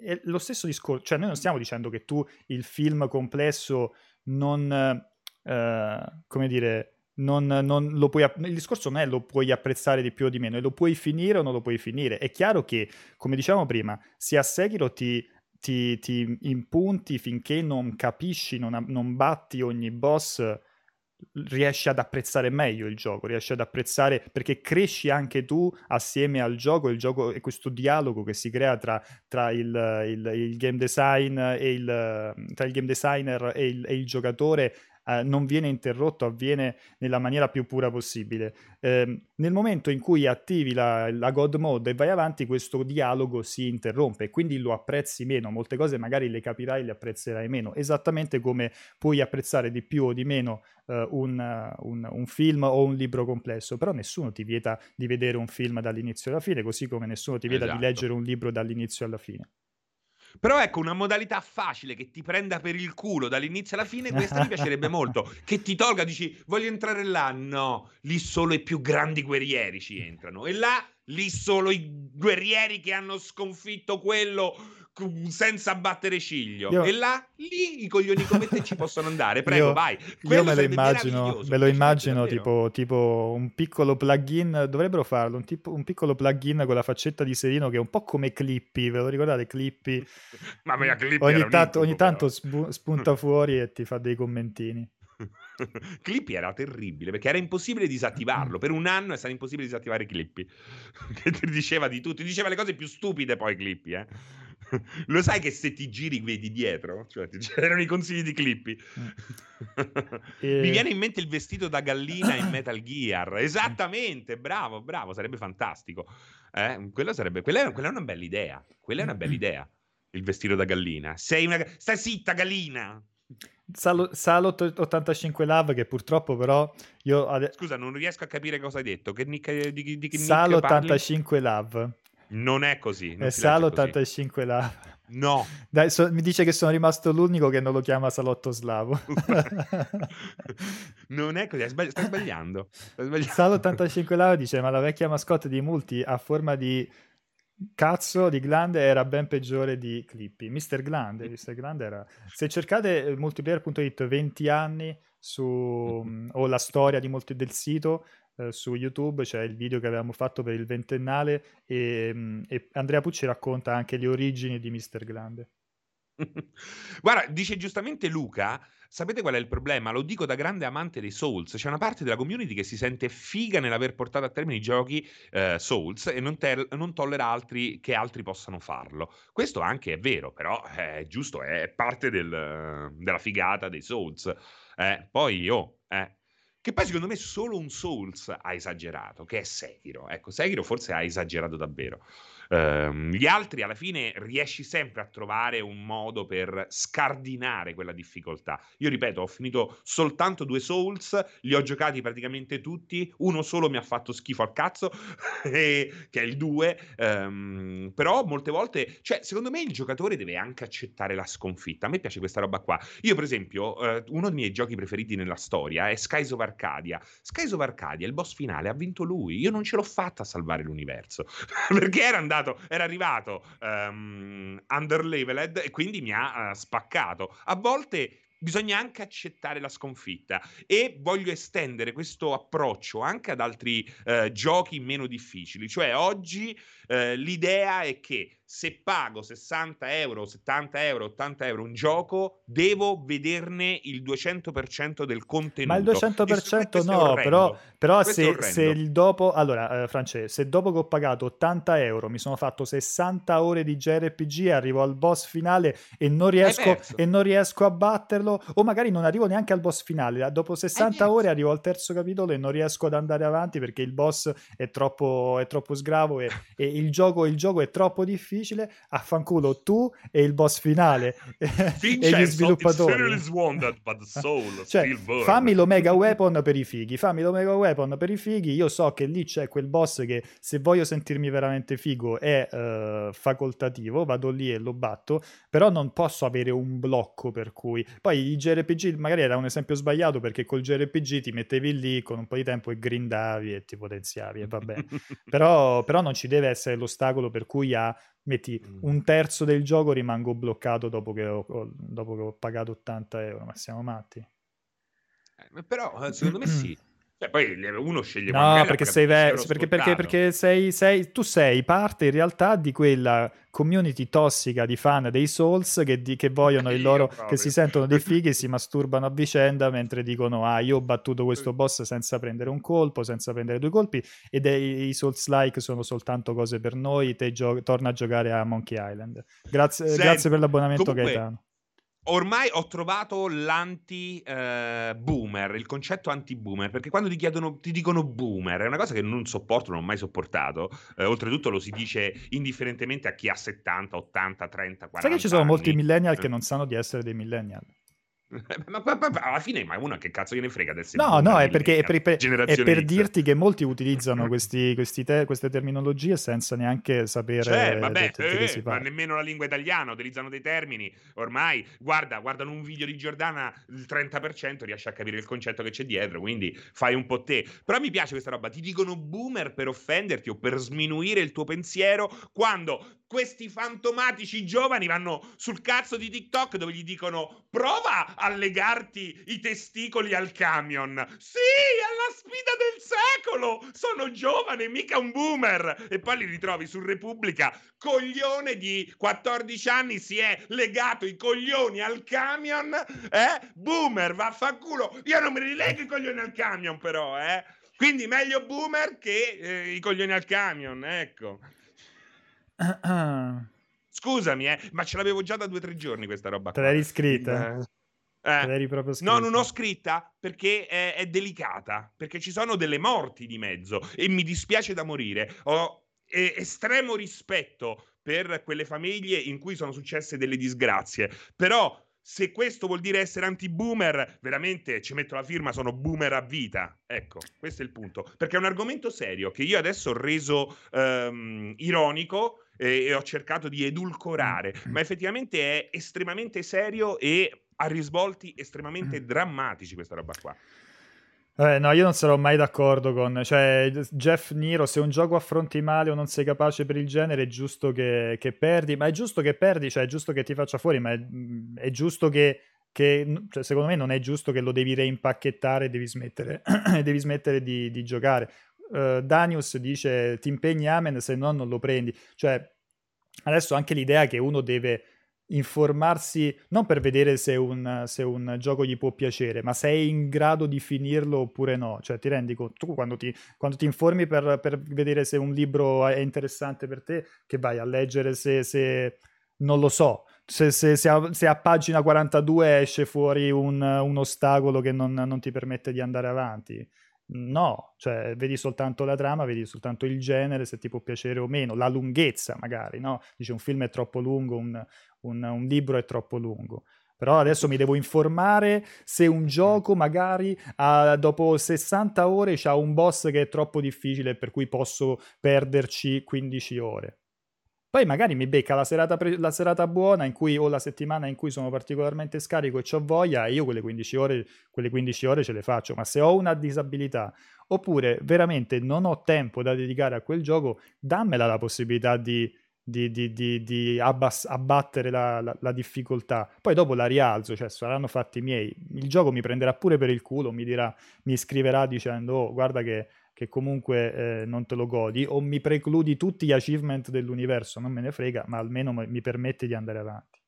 è lo stesso discorso, cioè, noi non stiamo dicendo che tu il film complesso non, eh, come dire. Non, non lo puoi, il discorso non è lo puoi apprezzare di più o di meno, è lo puoi finire o non lo puoi finire. È chiaro che, come dicevamo prima, se a Sekiro ti, ti, ti impunti finché non capisci, non, non batti ogni boss, riesci ad apprezzare meglio il gioco, riesci ad apprezzare perché cresci anche tu assieme al gioco, il gioco e questo dialogo che si crea tra, tra il, il- il game design e il, tra il game designer e il, e il giocatore eh, non viene interrotto, avviene nella maniera più pura possibile. Ehm, nel momento in cui attivi la, la God Mode e vai avanti, questo dialogo si interrompe e quindi lo apprezzi meno. Molte cose magari le capirai e le apprezzerai meno, esattamente come puoi apprezzare di più o di meno eh, un, un- un film o un libro complesso, però nessuno ti vieta di vedere un film dall'inizio alla fine, così come nessuno ti vieta Esatto. di leggere un libro dall'inizio alla fine. Però ecco, una modalità facile che ti prenda per il culo dall'inizio alla fine, questa mi piacerebbe molto. Che ti tolga, dici, voglio entrare là. No, lì solo i più grandi guerrieri ci entrano. E là, lì solo i guerrieri che hanno sconfitto quello senza battere ciglio. Io- E là, lì i coglioni come te ci possono andare. Prego, Io- vai. Io Quello me lo immagino, me lo immagino tipo, tipo un piccolo plugin, dovrebbero farlo, un, tipo- un piccolo plugin con la faccetta di Serino che è un po' come Clippy, ve lo ricordate Clippy? Mamma mia, Clippy Ogni tanto, ogni tanto spu- spunta fuori e ti fa dei commentini. Clippy era terribile perché era impossibile disattivarlo. Per un anno è stato impossibile disattivare Clippy. che ti diceva di tutto, ti diceva le cose più stupide poi Clippy, eh. Lo sai che se ti giri vedi dietro? Cioè, ti- erano i consigli di Clippy. E- Mi viene in mente il vestito da gallina in Metal Gear. Esattamente, bravo, bravo, sarebbe fantastico. Eh, quello sarebbe, quella, è, quella è una bella idea. Quella è una bella idea. Il vestito da gallina. Sei una. Stai zitta, gallina! Salo, Salot 85 Love che purtroppo però io Scusa, non riesco a capire cosa hai detto. Che nick, di, di, di che Sal nick parli? 85 Love Non è così. Non è si Sal legge così. 85 Love No. Dai, so- mi dice che sono rimasto l'unico che non lo chiama Salotto Slavo non è così. sbagli- Stai sbagliando. Stai sbagliando. Sal 85 Love dice ma la vecchia mascotte di Multi a forma di cazzo di glande era ben peggiore di Clippy Mr. Glande, Mr. Glande era se cercate eh, multiplayer.it 20 anni su o la storia di molti del sito eh, su YouTube c'è il video che avevamo fatto per il ventennale e, mm, e Andrea Pucci racconta anche le origini di Mr. Glande Guarda, dice giustamente Luca, sapete qual è il problema? Lo dico da grande amante dei Souls. C'è una parte della community che si sente figa nell'aver portato a termine i giochi eh, Souls e non, ter- non tollera altri che altri possano farlo. Questo anche è vero, però è giusto, è parte del- della figata dei Souls. Eh, poi, oh, eh, che poi secondo me solo un Souls ha esagerato, che è Sekiro. Ecco, Sekiro forse ha esagerato davvero. Uh, gli altri alla fine riesci sempre a trovare un modo per scardinare quella difficoltà. Io ripeto, ho finito soltanto due Souls, li ho giocati praticamente tutti, uno solo mi ha fatto schifo al cazzo, che è il 2, um, ehm, però molte volte, cioè secondo me il giocatore deve anche accettare la sconfitta. A me piace questa roba qua. Io per esempio, uh, uno dei miei giochi preferiti nella storia è Skies of Arcadia. Skies of Arcadia, il boss finale, ha vinto lui. Io non ce l'ho fatta a salvare l'universo, perché era andato arrivato, era arrivato um, underleveled e quindi mi ha uh, spaccato. A volte bisogna anche accettare la sconfitta e voglio estendere questo approccio anche ad altri uh, giochi meno difficili. Cioè oggi uh, l'idea è che se pago 60 euro, 70 euro, 80 euro un gioco, devo vederne il 200% del contenuto. Ma il 200% no, però, però se, se, il dopo... Allora, eh, Francesco, se dopo che ho pagato 80 euro mi sono fatto 60 ore di JRPG, arrivo al boss finale e non riesco, e non riesco a batterlo, o magari non arrivo neanche al boss finale, dopo 60 ore arrivo al terzo capitolo e non riesco ad andare avanti perché il boss è troppo, è troppo sgravo e, e il, gioco, il gioco è troppo difficile difficile, affanculo tu e il boss finale e gli sviluppatori. Wounded, cioè, fammi l'Omega Weapon per i fighi, fammi l'Omega Weapon per i fighi, io so che lì c'è quel boss che se voglio sentirmi veramente figo è uh, facoltativo, vado lì e lo batto, però non posso avere un blocco per cui... Poi i JRPG magari era un esempio sbagliato perché col JRPG ti mettevi lì con un po' di tempo e grindavi e ti potenziavi e vabbè. però, però non ci deve essere l'ostacolo per cui ha metti mm. un terzo del gioco rimango bloccato dopo che ho, dopo che ho pagato 80 euro, ma siamo matti. Eh, però eh, secondo me sì. Cioè, poi uno sceglie No, perché sei vero, perché, perché, perché sei, sei, tu sei parte in realtà di quella community tossica di fan dei Souls che, di, che vogliono il loro, che si sentono dei fighi e si masturbano a vicenda mentre dicono ah io ho battuto questo boss senza prendere un colpo, senza prendere due colpi. Ed è, i Souls-like sono soltanto cose per noi, te gio- torna a giocare a Monkey Island. Grazie, Senti, grazie per l'abbonamento comunque, Gaetano ormai ho trovato l'anti-boomer, eh, il concetto anti-boomer, perché quando ti chiedono, ti dicono boomer, è una cosa che non sopporto, non ho mai sopportato. Eh, oltretutto lo si dice indifferentemente a chi ha 70, 80, 30, 40 Sai che ci sono anni. molti millennial che non sanno di essere dei millennial? Ma, ma, ma, alla fine, ma una che cazzo gliene frega del No, no, è perché è per, per, è per dirti che molti utilizzano questi, questi te, queste terminologie senza neanche sapere cioè, vabbè, eh, ma nemmeno la lingua italiana, utilizzano dei termini. Ormai, guarda, guardano un video di Giordana, il 30% riesce a capire il concetto che c'è dietro, quindi fai un po' te. Però mi piace questa roba, ti dicono boomer per offenderti o per sminuire il tuo pensiero quando questi fantomatici giovani vanno sul cazzo di TikTok dove gli dicono prova a legarti i testicoli al camion. Sì, è la sfida del secolo! Sono giovane, mica un boomer! E poi li ritrovi su Repubblica, coglione di 14 anni si è legato i coglioni al camion, eh? Boomer, vaffanculo! Io non me li leggo i coglioni al camion però, eh? Quindi meglio boomer che eh, i coglioni al camion, ecco. Scusami, eh, ma ce l'avevo già da due o tre giorni questa roba. Te l'hai scritta? Eh. No, non ho scritta perché è, è, delicata, perché ci sono delle morti di mezzo e mi dispiace da morire. Ho eh, estremo rispetto per quelle famiglie in cui sono successe delle disgrazie, però se questo vuol dire essere anti-boomer, veramente ci metto la firma, sono boomer a vita. Ecco, questo è il punto. Perché è un argomento serio che io adesso ho reso um, ironico e, e ho cercato di edulcorare, mm. ma effettivamente è estremamente serio e ha risvolti estremamente mm. drammatici questa roba qua. Eh, no, io non sarò mai d'accordo con... Cioè, Jeff Niro, se un gioco affronti male o non sei capace per il genere, è giusto che, che perdi, ma è giusto che perdi, cioè è giusto che ti faccia fuori, ma è, mm, è giusto che... che cioè, secondo me non è giusto che lo devi reimpacchettare e devi smettere, devi smettere di, di giocare. Uh, Danius dice ti impegni amen, se no non lo prendi. Cioè, adesso anche l'idea che uno deve informarsi non per vedere se un, se un, gioco gli può piacere, ma se è in grado di finirlo oppure no. Cioè, ti rendi conto, tu quando ti, quando ti informi per, per, vedere se un libro è interessante per te, che vai a leggere se, se non lo so, se, se, a, se, a, pagina 42 esce fuori un, un ostacolo che non, non, ti permette di andare avanti. No, cioè vedi soltanto la trama, vedi soltanto il genere, se ti può piacere o meno, la lunghezza magari, no? Dice un film è troppo lungo, un, un, un libro è troppo lungo. Però adesso mi devo informare se un gioco magari uh, dopo 60 ore ha un boss che è troppo difficile per cui posso perderci 15 ore. Poi magari mi becca la serata, pre- la serata, buona in cui, o la settimana in cui sono particolarmente scarico e ho voglia e io quelle 15, ore, quelle 15 ore ce le faccio. Ma se ho una disabilità oppure veramente non ho tempo da dedicare a quel gioco, dammela la possibilità di di, di, di, di abbass- abbattere la, la, la, difficoltà. Poi dopo la rialzo, cioè saranno fatti miei. Il gioco mi prenderà pure per il culo, mi dirà, mi scriverà dicendo oh, guarda che, che comunque eh, non te lo godi o mi precludi tutti gli achievement dell'universo, non me ne frega, ma almeno mi permette di andare avanti.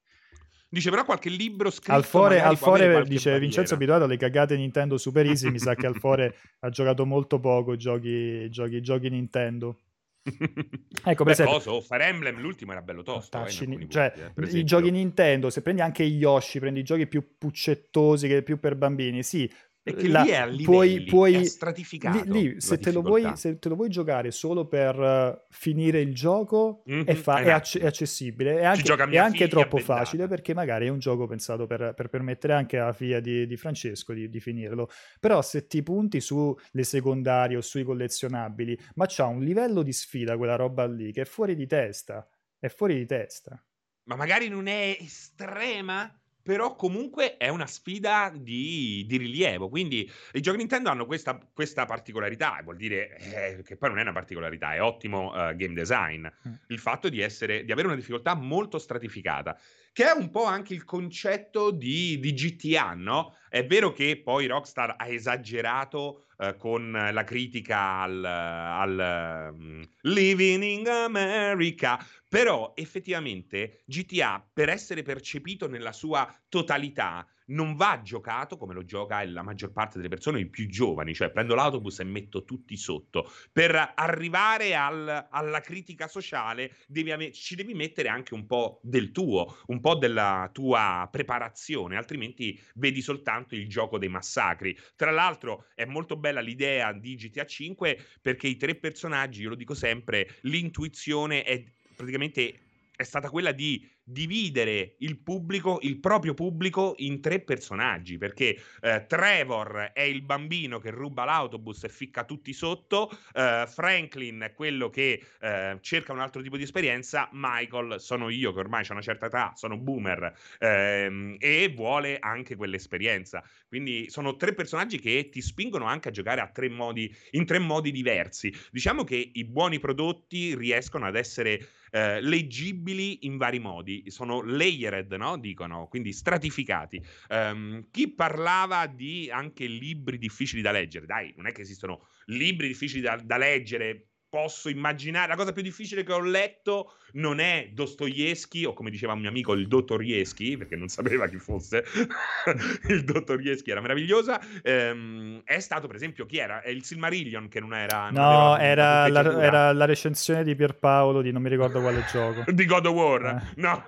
Dice però qualche libro scritto Alfore, Alfore dice barriera. Vincenzo abituato alle cagate Nintendo Super Easy mi sa che Alfore ha giocato molto poco giochi, giochi, giochi Nintendo ecco, per esempio, cosa, oh, Fire Emblem l'ultimo era bello tosto. Eh, cioè, punti, eh, i giochi Nintendo, se prendi anche Yoshi, prendi i giochi più puccettosi, che più per bambini, sì, perché la, lì è a livelli, puoi, puoi, è stratificato. Lì, lì se, te vuoi, se, te lo vuoi, giocare solo per uh, finire il gioco, mm-hmm, è, fa- è, acc- è, accessibile. È anche, è anche troppo facile perché magari è un gioco pensato per, per permettere anche alla figlia di, di Francesco di, di, finirlo. Però se ti punti sulle secondarie o sui collezionabili, ma c'ha un livello di sfida quella roba lì che è fuori di testa. È fuori di testa. Ma magari non è estrema? Però comunque è una sfida di, di, rilievo. Quindi i giochi Nintendo hanno questa, questa particolarità, vuol dire eh, che poi non è una particolarità, è ottimo uh, game design, mm. il fatto di, essere, di avere una difficoltà molto stratificata che è un po' anche il concetto di, di GTA, no? È vero che poi Rockstar ha esagerato eh, con la critica al, al um, Living in America, però effettivamente GTA, per essere percepito nella sua totalità, non va giocato come lo gioca la maggior parte delle persone, i più giovani, cioè prendo l'autobus e metto tutti sotto. Per arrivare al, alla critica sociale devi ave- ci devi mettere anche un po' del tuo, un po' della tua preparazione, altrimenti vedi soltanto il gioco dei massacri. Tra l'altro è molto bella l'idea di GTA 5 perché i tre personaggi, io lo dico sempre, l'intuizione è praticamente è stata quella di dividere il pubblico, il proprio pubblico, in tre personaggi, perché eh, Trevor è il bambino che ruba l'autobus e ficca tutti sotto, eh, Franklin è quello che eh, cerca un altro tipo di esperienza, Michael sono io che ormai ho una certa età, sono boomer ehm, e vuole anche quell'esperienza. Quindi sono tre personaggi che ti spingono anche a giocare a tre modi, in tre modi diversi. Diciamo che i buoni prodotti riescono ad essere eh, leggibili in vari modi, sono layered, no? Dicono, quindi stratificati. Um, chi parlava di anche libri difficili da leggere? Dai, non è che esistono libri difficili da, da leggere posso immaginare. La cosa più difficile che ho letto non è Dostoevsky, o come diceva un mio amico, il dottor Ieschi, perché non sapeva chi fosse. il dottor Ieschi era meravigliosa. Ehm, è stato, per esempio, chi era? È il Silmarillion che non era. Non no, era la, era la, recensione di Pierpaolo di non mi ricordo quale gioco. di God of War. Eh. No.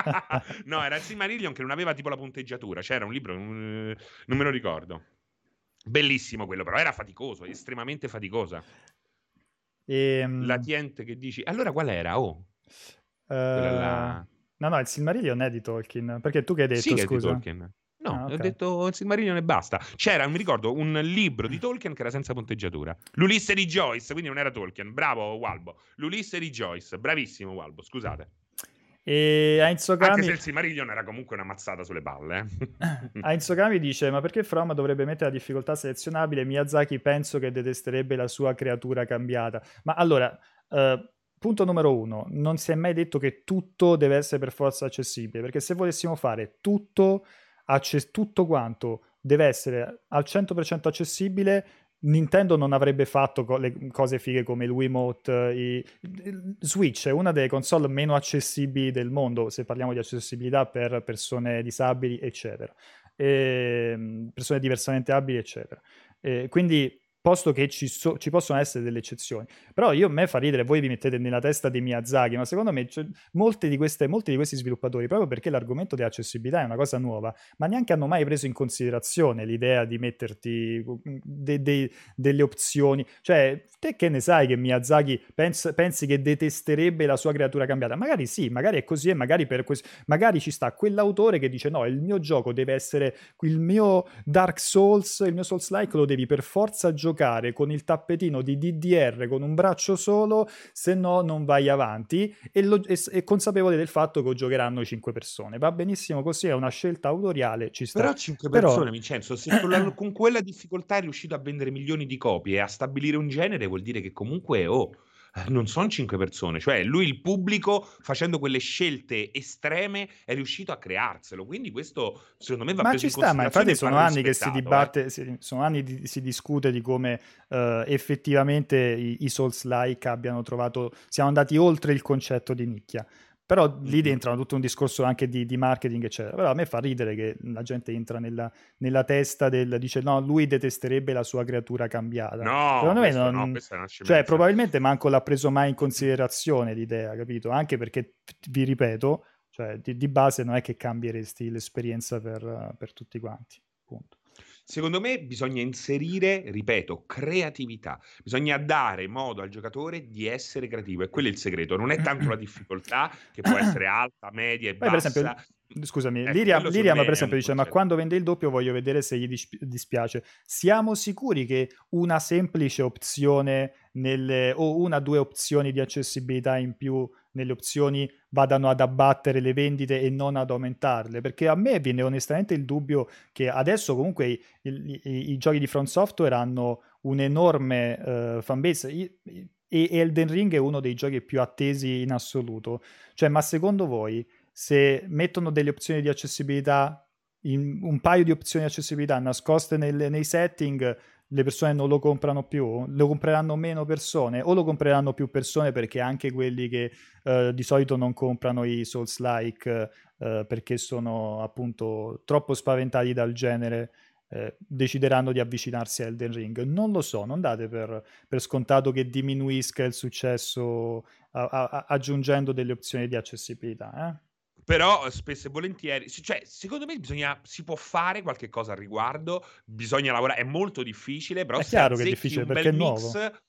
no, era il Silmarillion che non aveva tipo la punteggiatura. C'era un libro, non me lo ricordo. Bellissimo quello, però era faticoso, estremamente faticosa. E, ehm, la Tiente che dici, allora qual era? Oh, uh, la... No, no, il Silmarillion è di Tolkien. Perché tu che hai detto, sì, scusa? Tolkien. No, ah, okay. ho detto il Silmarillion e basta. C'era, mi ricordo, un libro di Tolkien che era senza punteggiatura. L'Ulisse di Joyce, quindi non era Tolkien. Bravo, Walbo. L'Ulisse di Joyce. Bravissimo, Walbo, scusate. E Heinz Kami... Anche se il Silmarillion era comunque una mazzata sulle palle. Eh. Heinz Kami dice, ma perché From dovrebbe mettere la difficoltà selezionabile? Miyazaki penso che detesterebbe la sua creatura cambiata. Ma allora, uh, punto numero uno, non si è mai detto che tutto deve essere per forza accessibile, perché se volessimo fare tutto, acce- tutto quanto deve essere al 100% accessibile, Nintendo non avrebbe fatto co- le cose fighe come il Wiimote. I... Switch è una delle console meno accessibili del mondo, se parliamo di accessibilità per persone disabili, eccetera. E... Persone diversamente abili, eccetera. E quindi posto che ci, so, ci, possono essere delle eccezioni. Però io a me fa ridere, voi vi mettete nella testa di Miyazaki, ma secondo me molti, di queste, molti di questi sviluppatori, proprio perché l'argomento dell'accessibilità è una cosa nuova, ma neanche hanno mai preso in considerazione l'idea di metterti de, de, delle opzioni. Cioè, te che ne sai che Miyazaki pens- pensi che detesterebbe la sua creatura cambiata? Magari sì, magari è così e magari, questo, magari ci sta quell'autore che dice no, il mio gioco deve essere il mio Dark Souls, il mio Souls-like lo devi per forza giocare giocare con il tappetino di DDR con un braccio solo, se no non vai avanti e, lo, e, e consapevole del fatto che giocheranno 5 persone. Va benissimo così, è una scelta autoriale, ci sta. Però 5 Però... persone, Vincenzo, se con, con quella difficoltà è riuscito a vendere milioni di copie e a stabilire un genere, vuol dire che comunque, oh, non sono cinque persone, cioè lui il pubblico facendo quelle scelte estreme è riuscito a crearselo, quindi questo secondo me va ma preso ci sta, ma infatti sono anni che si dibatte, eh. si, sono anni di, si discute di come uh, effettivamente i, i Souls-like abbiano trovato, siamo andati oltre il concetto di nicchia. Però lì entrano tutto un discorso anche di, di, marketing, eccetera. Però a me fa ridere che la gente entra nella, nella, testa del dice no, lui detesterebbe la sua creatura cambiata. No, Secondo me non, no, cioè, probabilmente manco l'ha preso mai in considerazione l'idea, capito? Anche perché, vi ripeto, cioè, di, di base non è che cambieresti l'esperienza per, per tutti quanti. Punto. Secondo me bisogna inserire, ripeto, creatività. Bisogna dare modo al giocatore di essere creativo e quello è il segreto. Non è tanto la difficoltà, che può essere alta, media e Poi, bassa. Per esempio, scusami, ecco, Liriam, Liriam per esempio dice ma quando vende il doppio voglio vedere se gli dispiace. Siamo sicuri che una semplice opzione nelle, o una o due opzioni di accessibilità in più nelle opzioni vadano ad abbattere le vendite e non ad aumentarle, perché a me viene onestamente il dubbio che adesso comunque i, i, i, i giochi di Front Software hanno un'enorme uh, fanbase e, e Elden Ring è uno dei giochi più attesi in assoluto. Cioè, ma secondo voi se mettono delle opzioni di accessibilità, un paio di opzioni di accessibilità nascoste nel, nei setting, le persone non lo comprano più, lo compreranno meno persone o lo compreranno più persone perché anche quelli che uh, di solito non comprano i Souls-like uh, perché sono appunto troppo spaventati dal genere eh, decideranno di avvicinarsi a Elden Ring. Non lo so, non date per, per scontato che diminuisca il successo a, a, aggiungendo delle opzioni di accessibilità. Eh? Però spesso e volentieri, cioè, secondo me bisogna, si può fare qualche cosa al riguardo, bisogna lavorare, è molto difficile, però è chiaro che è difficile perché è nuovo. Mix,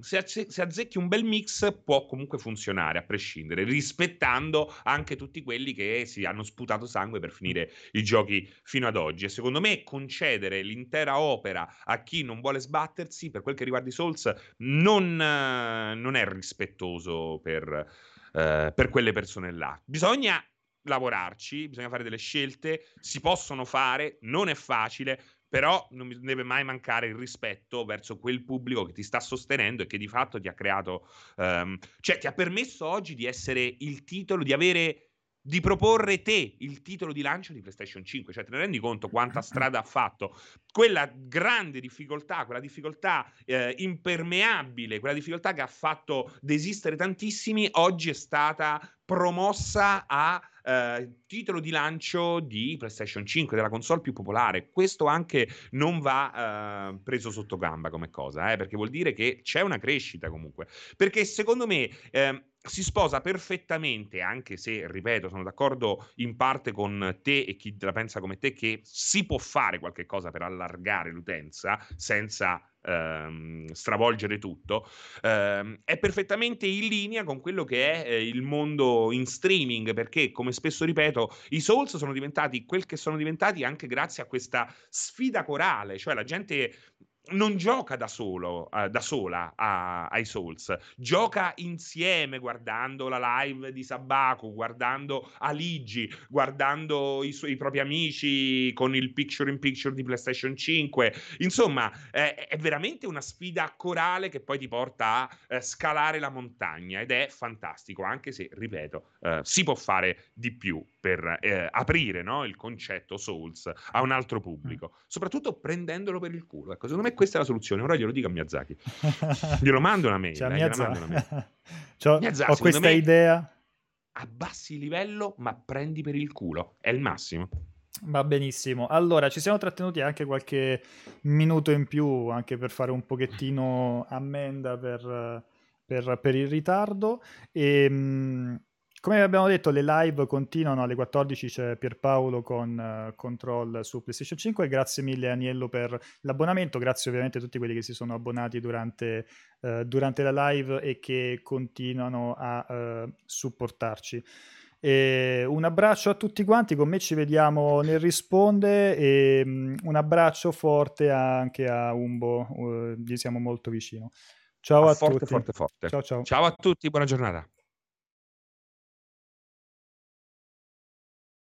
se, se, azzecchi un bel mix può comunque funzionare a prescindere, rispettando anche tutti quelli che si hanno sputato sangue per finire i giochi fino ad oggi. E secondo me concedere l'intera opera a chi non vuole sbattersi, per quel che riguarda i Souls, non, non è rispettoso per, eh, per quelle persone là. Bisogna lavorarci, bisogna fare delle scelte, si possono fare, non è facile, però non deve mai mancare il rispetto verso quel pubblico che ti sta sostenendo e che di fatto ti ha creato, um, cioè ti ha permesso oggi di essere il titolo, di avere di proporre te il titolo di lancio di PlayStation 5, cioè te ne rendi conto quanta strada ha fatto? Quella grande difficoltà, quella difficoltà eh, impermeabile, quella difficoltà che ha fatto desistere tantissimi, oggi è stata promossa a eh, titolo di lancio di PlayStation 5, della console più popolare. Questo anche non va eh, preso sotto gamba come cosa, eh, perché vuol dire che c'è una crescita comunque. Perché secondo me ehm, si sposa perfettamente, anche se, ripeto, sono d'accordo in parte con te e chi la pensa come te, che si può fare qualche cosa per allargare l'utenza senza ehm, stravolgere tutto, ehm, è perfettamente in linea con quello che è eh, il mondo in streaming, perché, come spesso ripeto, i Souls sono diventati quel che sono diventati anche grazie a questa sfida corale, cioè la gente non gioca da solo, uh, da sola a, ai Souls, gioca insieme guardando la live di Sabaku, guardando Aligi, guardando i, suoi, i propri amici con il picture in picture di PlayStation 5. Insomma, eh, è veramente una sfida corale che poi ti porta a eh, scalare la montagna ed è fantastico, anche se, ripeto, eh, si può fare di più per eh, aprire no, il concetto Souls a un altro pubblico, soprattutto prendendolo per il culo. Ecco, secondo me questa è la soluzione. Ora glielo dico a Miyazaki. glielo mando una mail. Cioè, eh, Miyazaki. Una mail. Cioè, Miyazaki, ho questa me, idea. Abbassi il livello, ma prendi per il culo. È il massimo. Va benissimo. Allora, ci siamo trattenuti anche qualche minuto in più, anche per fare un pochettino ammenda per, per, per il ritardo. E, ehm, come abbiamo detto, le live continuano alle 14. C'è Pierpaolo con uh, Control su PlayStation 5. Grazie mille, Aniello, per l'abbonamento. Grazie ovviamente a tutti quelli che si sono abbonati durante, uh, durante la live e che continuano a uh, supportarci. E un abbraccio a tutti quanti, con me ci vediamo nel risponde e um, un abbraccio forte anche a Umbo, gli siamo molto vicino. Ciao a, a forte, tutti. Forte, forte, Ciao, ciao. Ciao a tutti, buona giornata.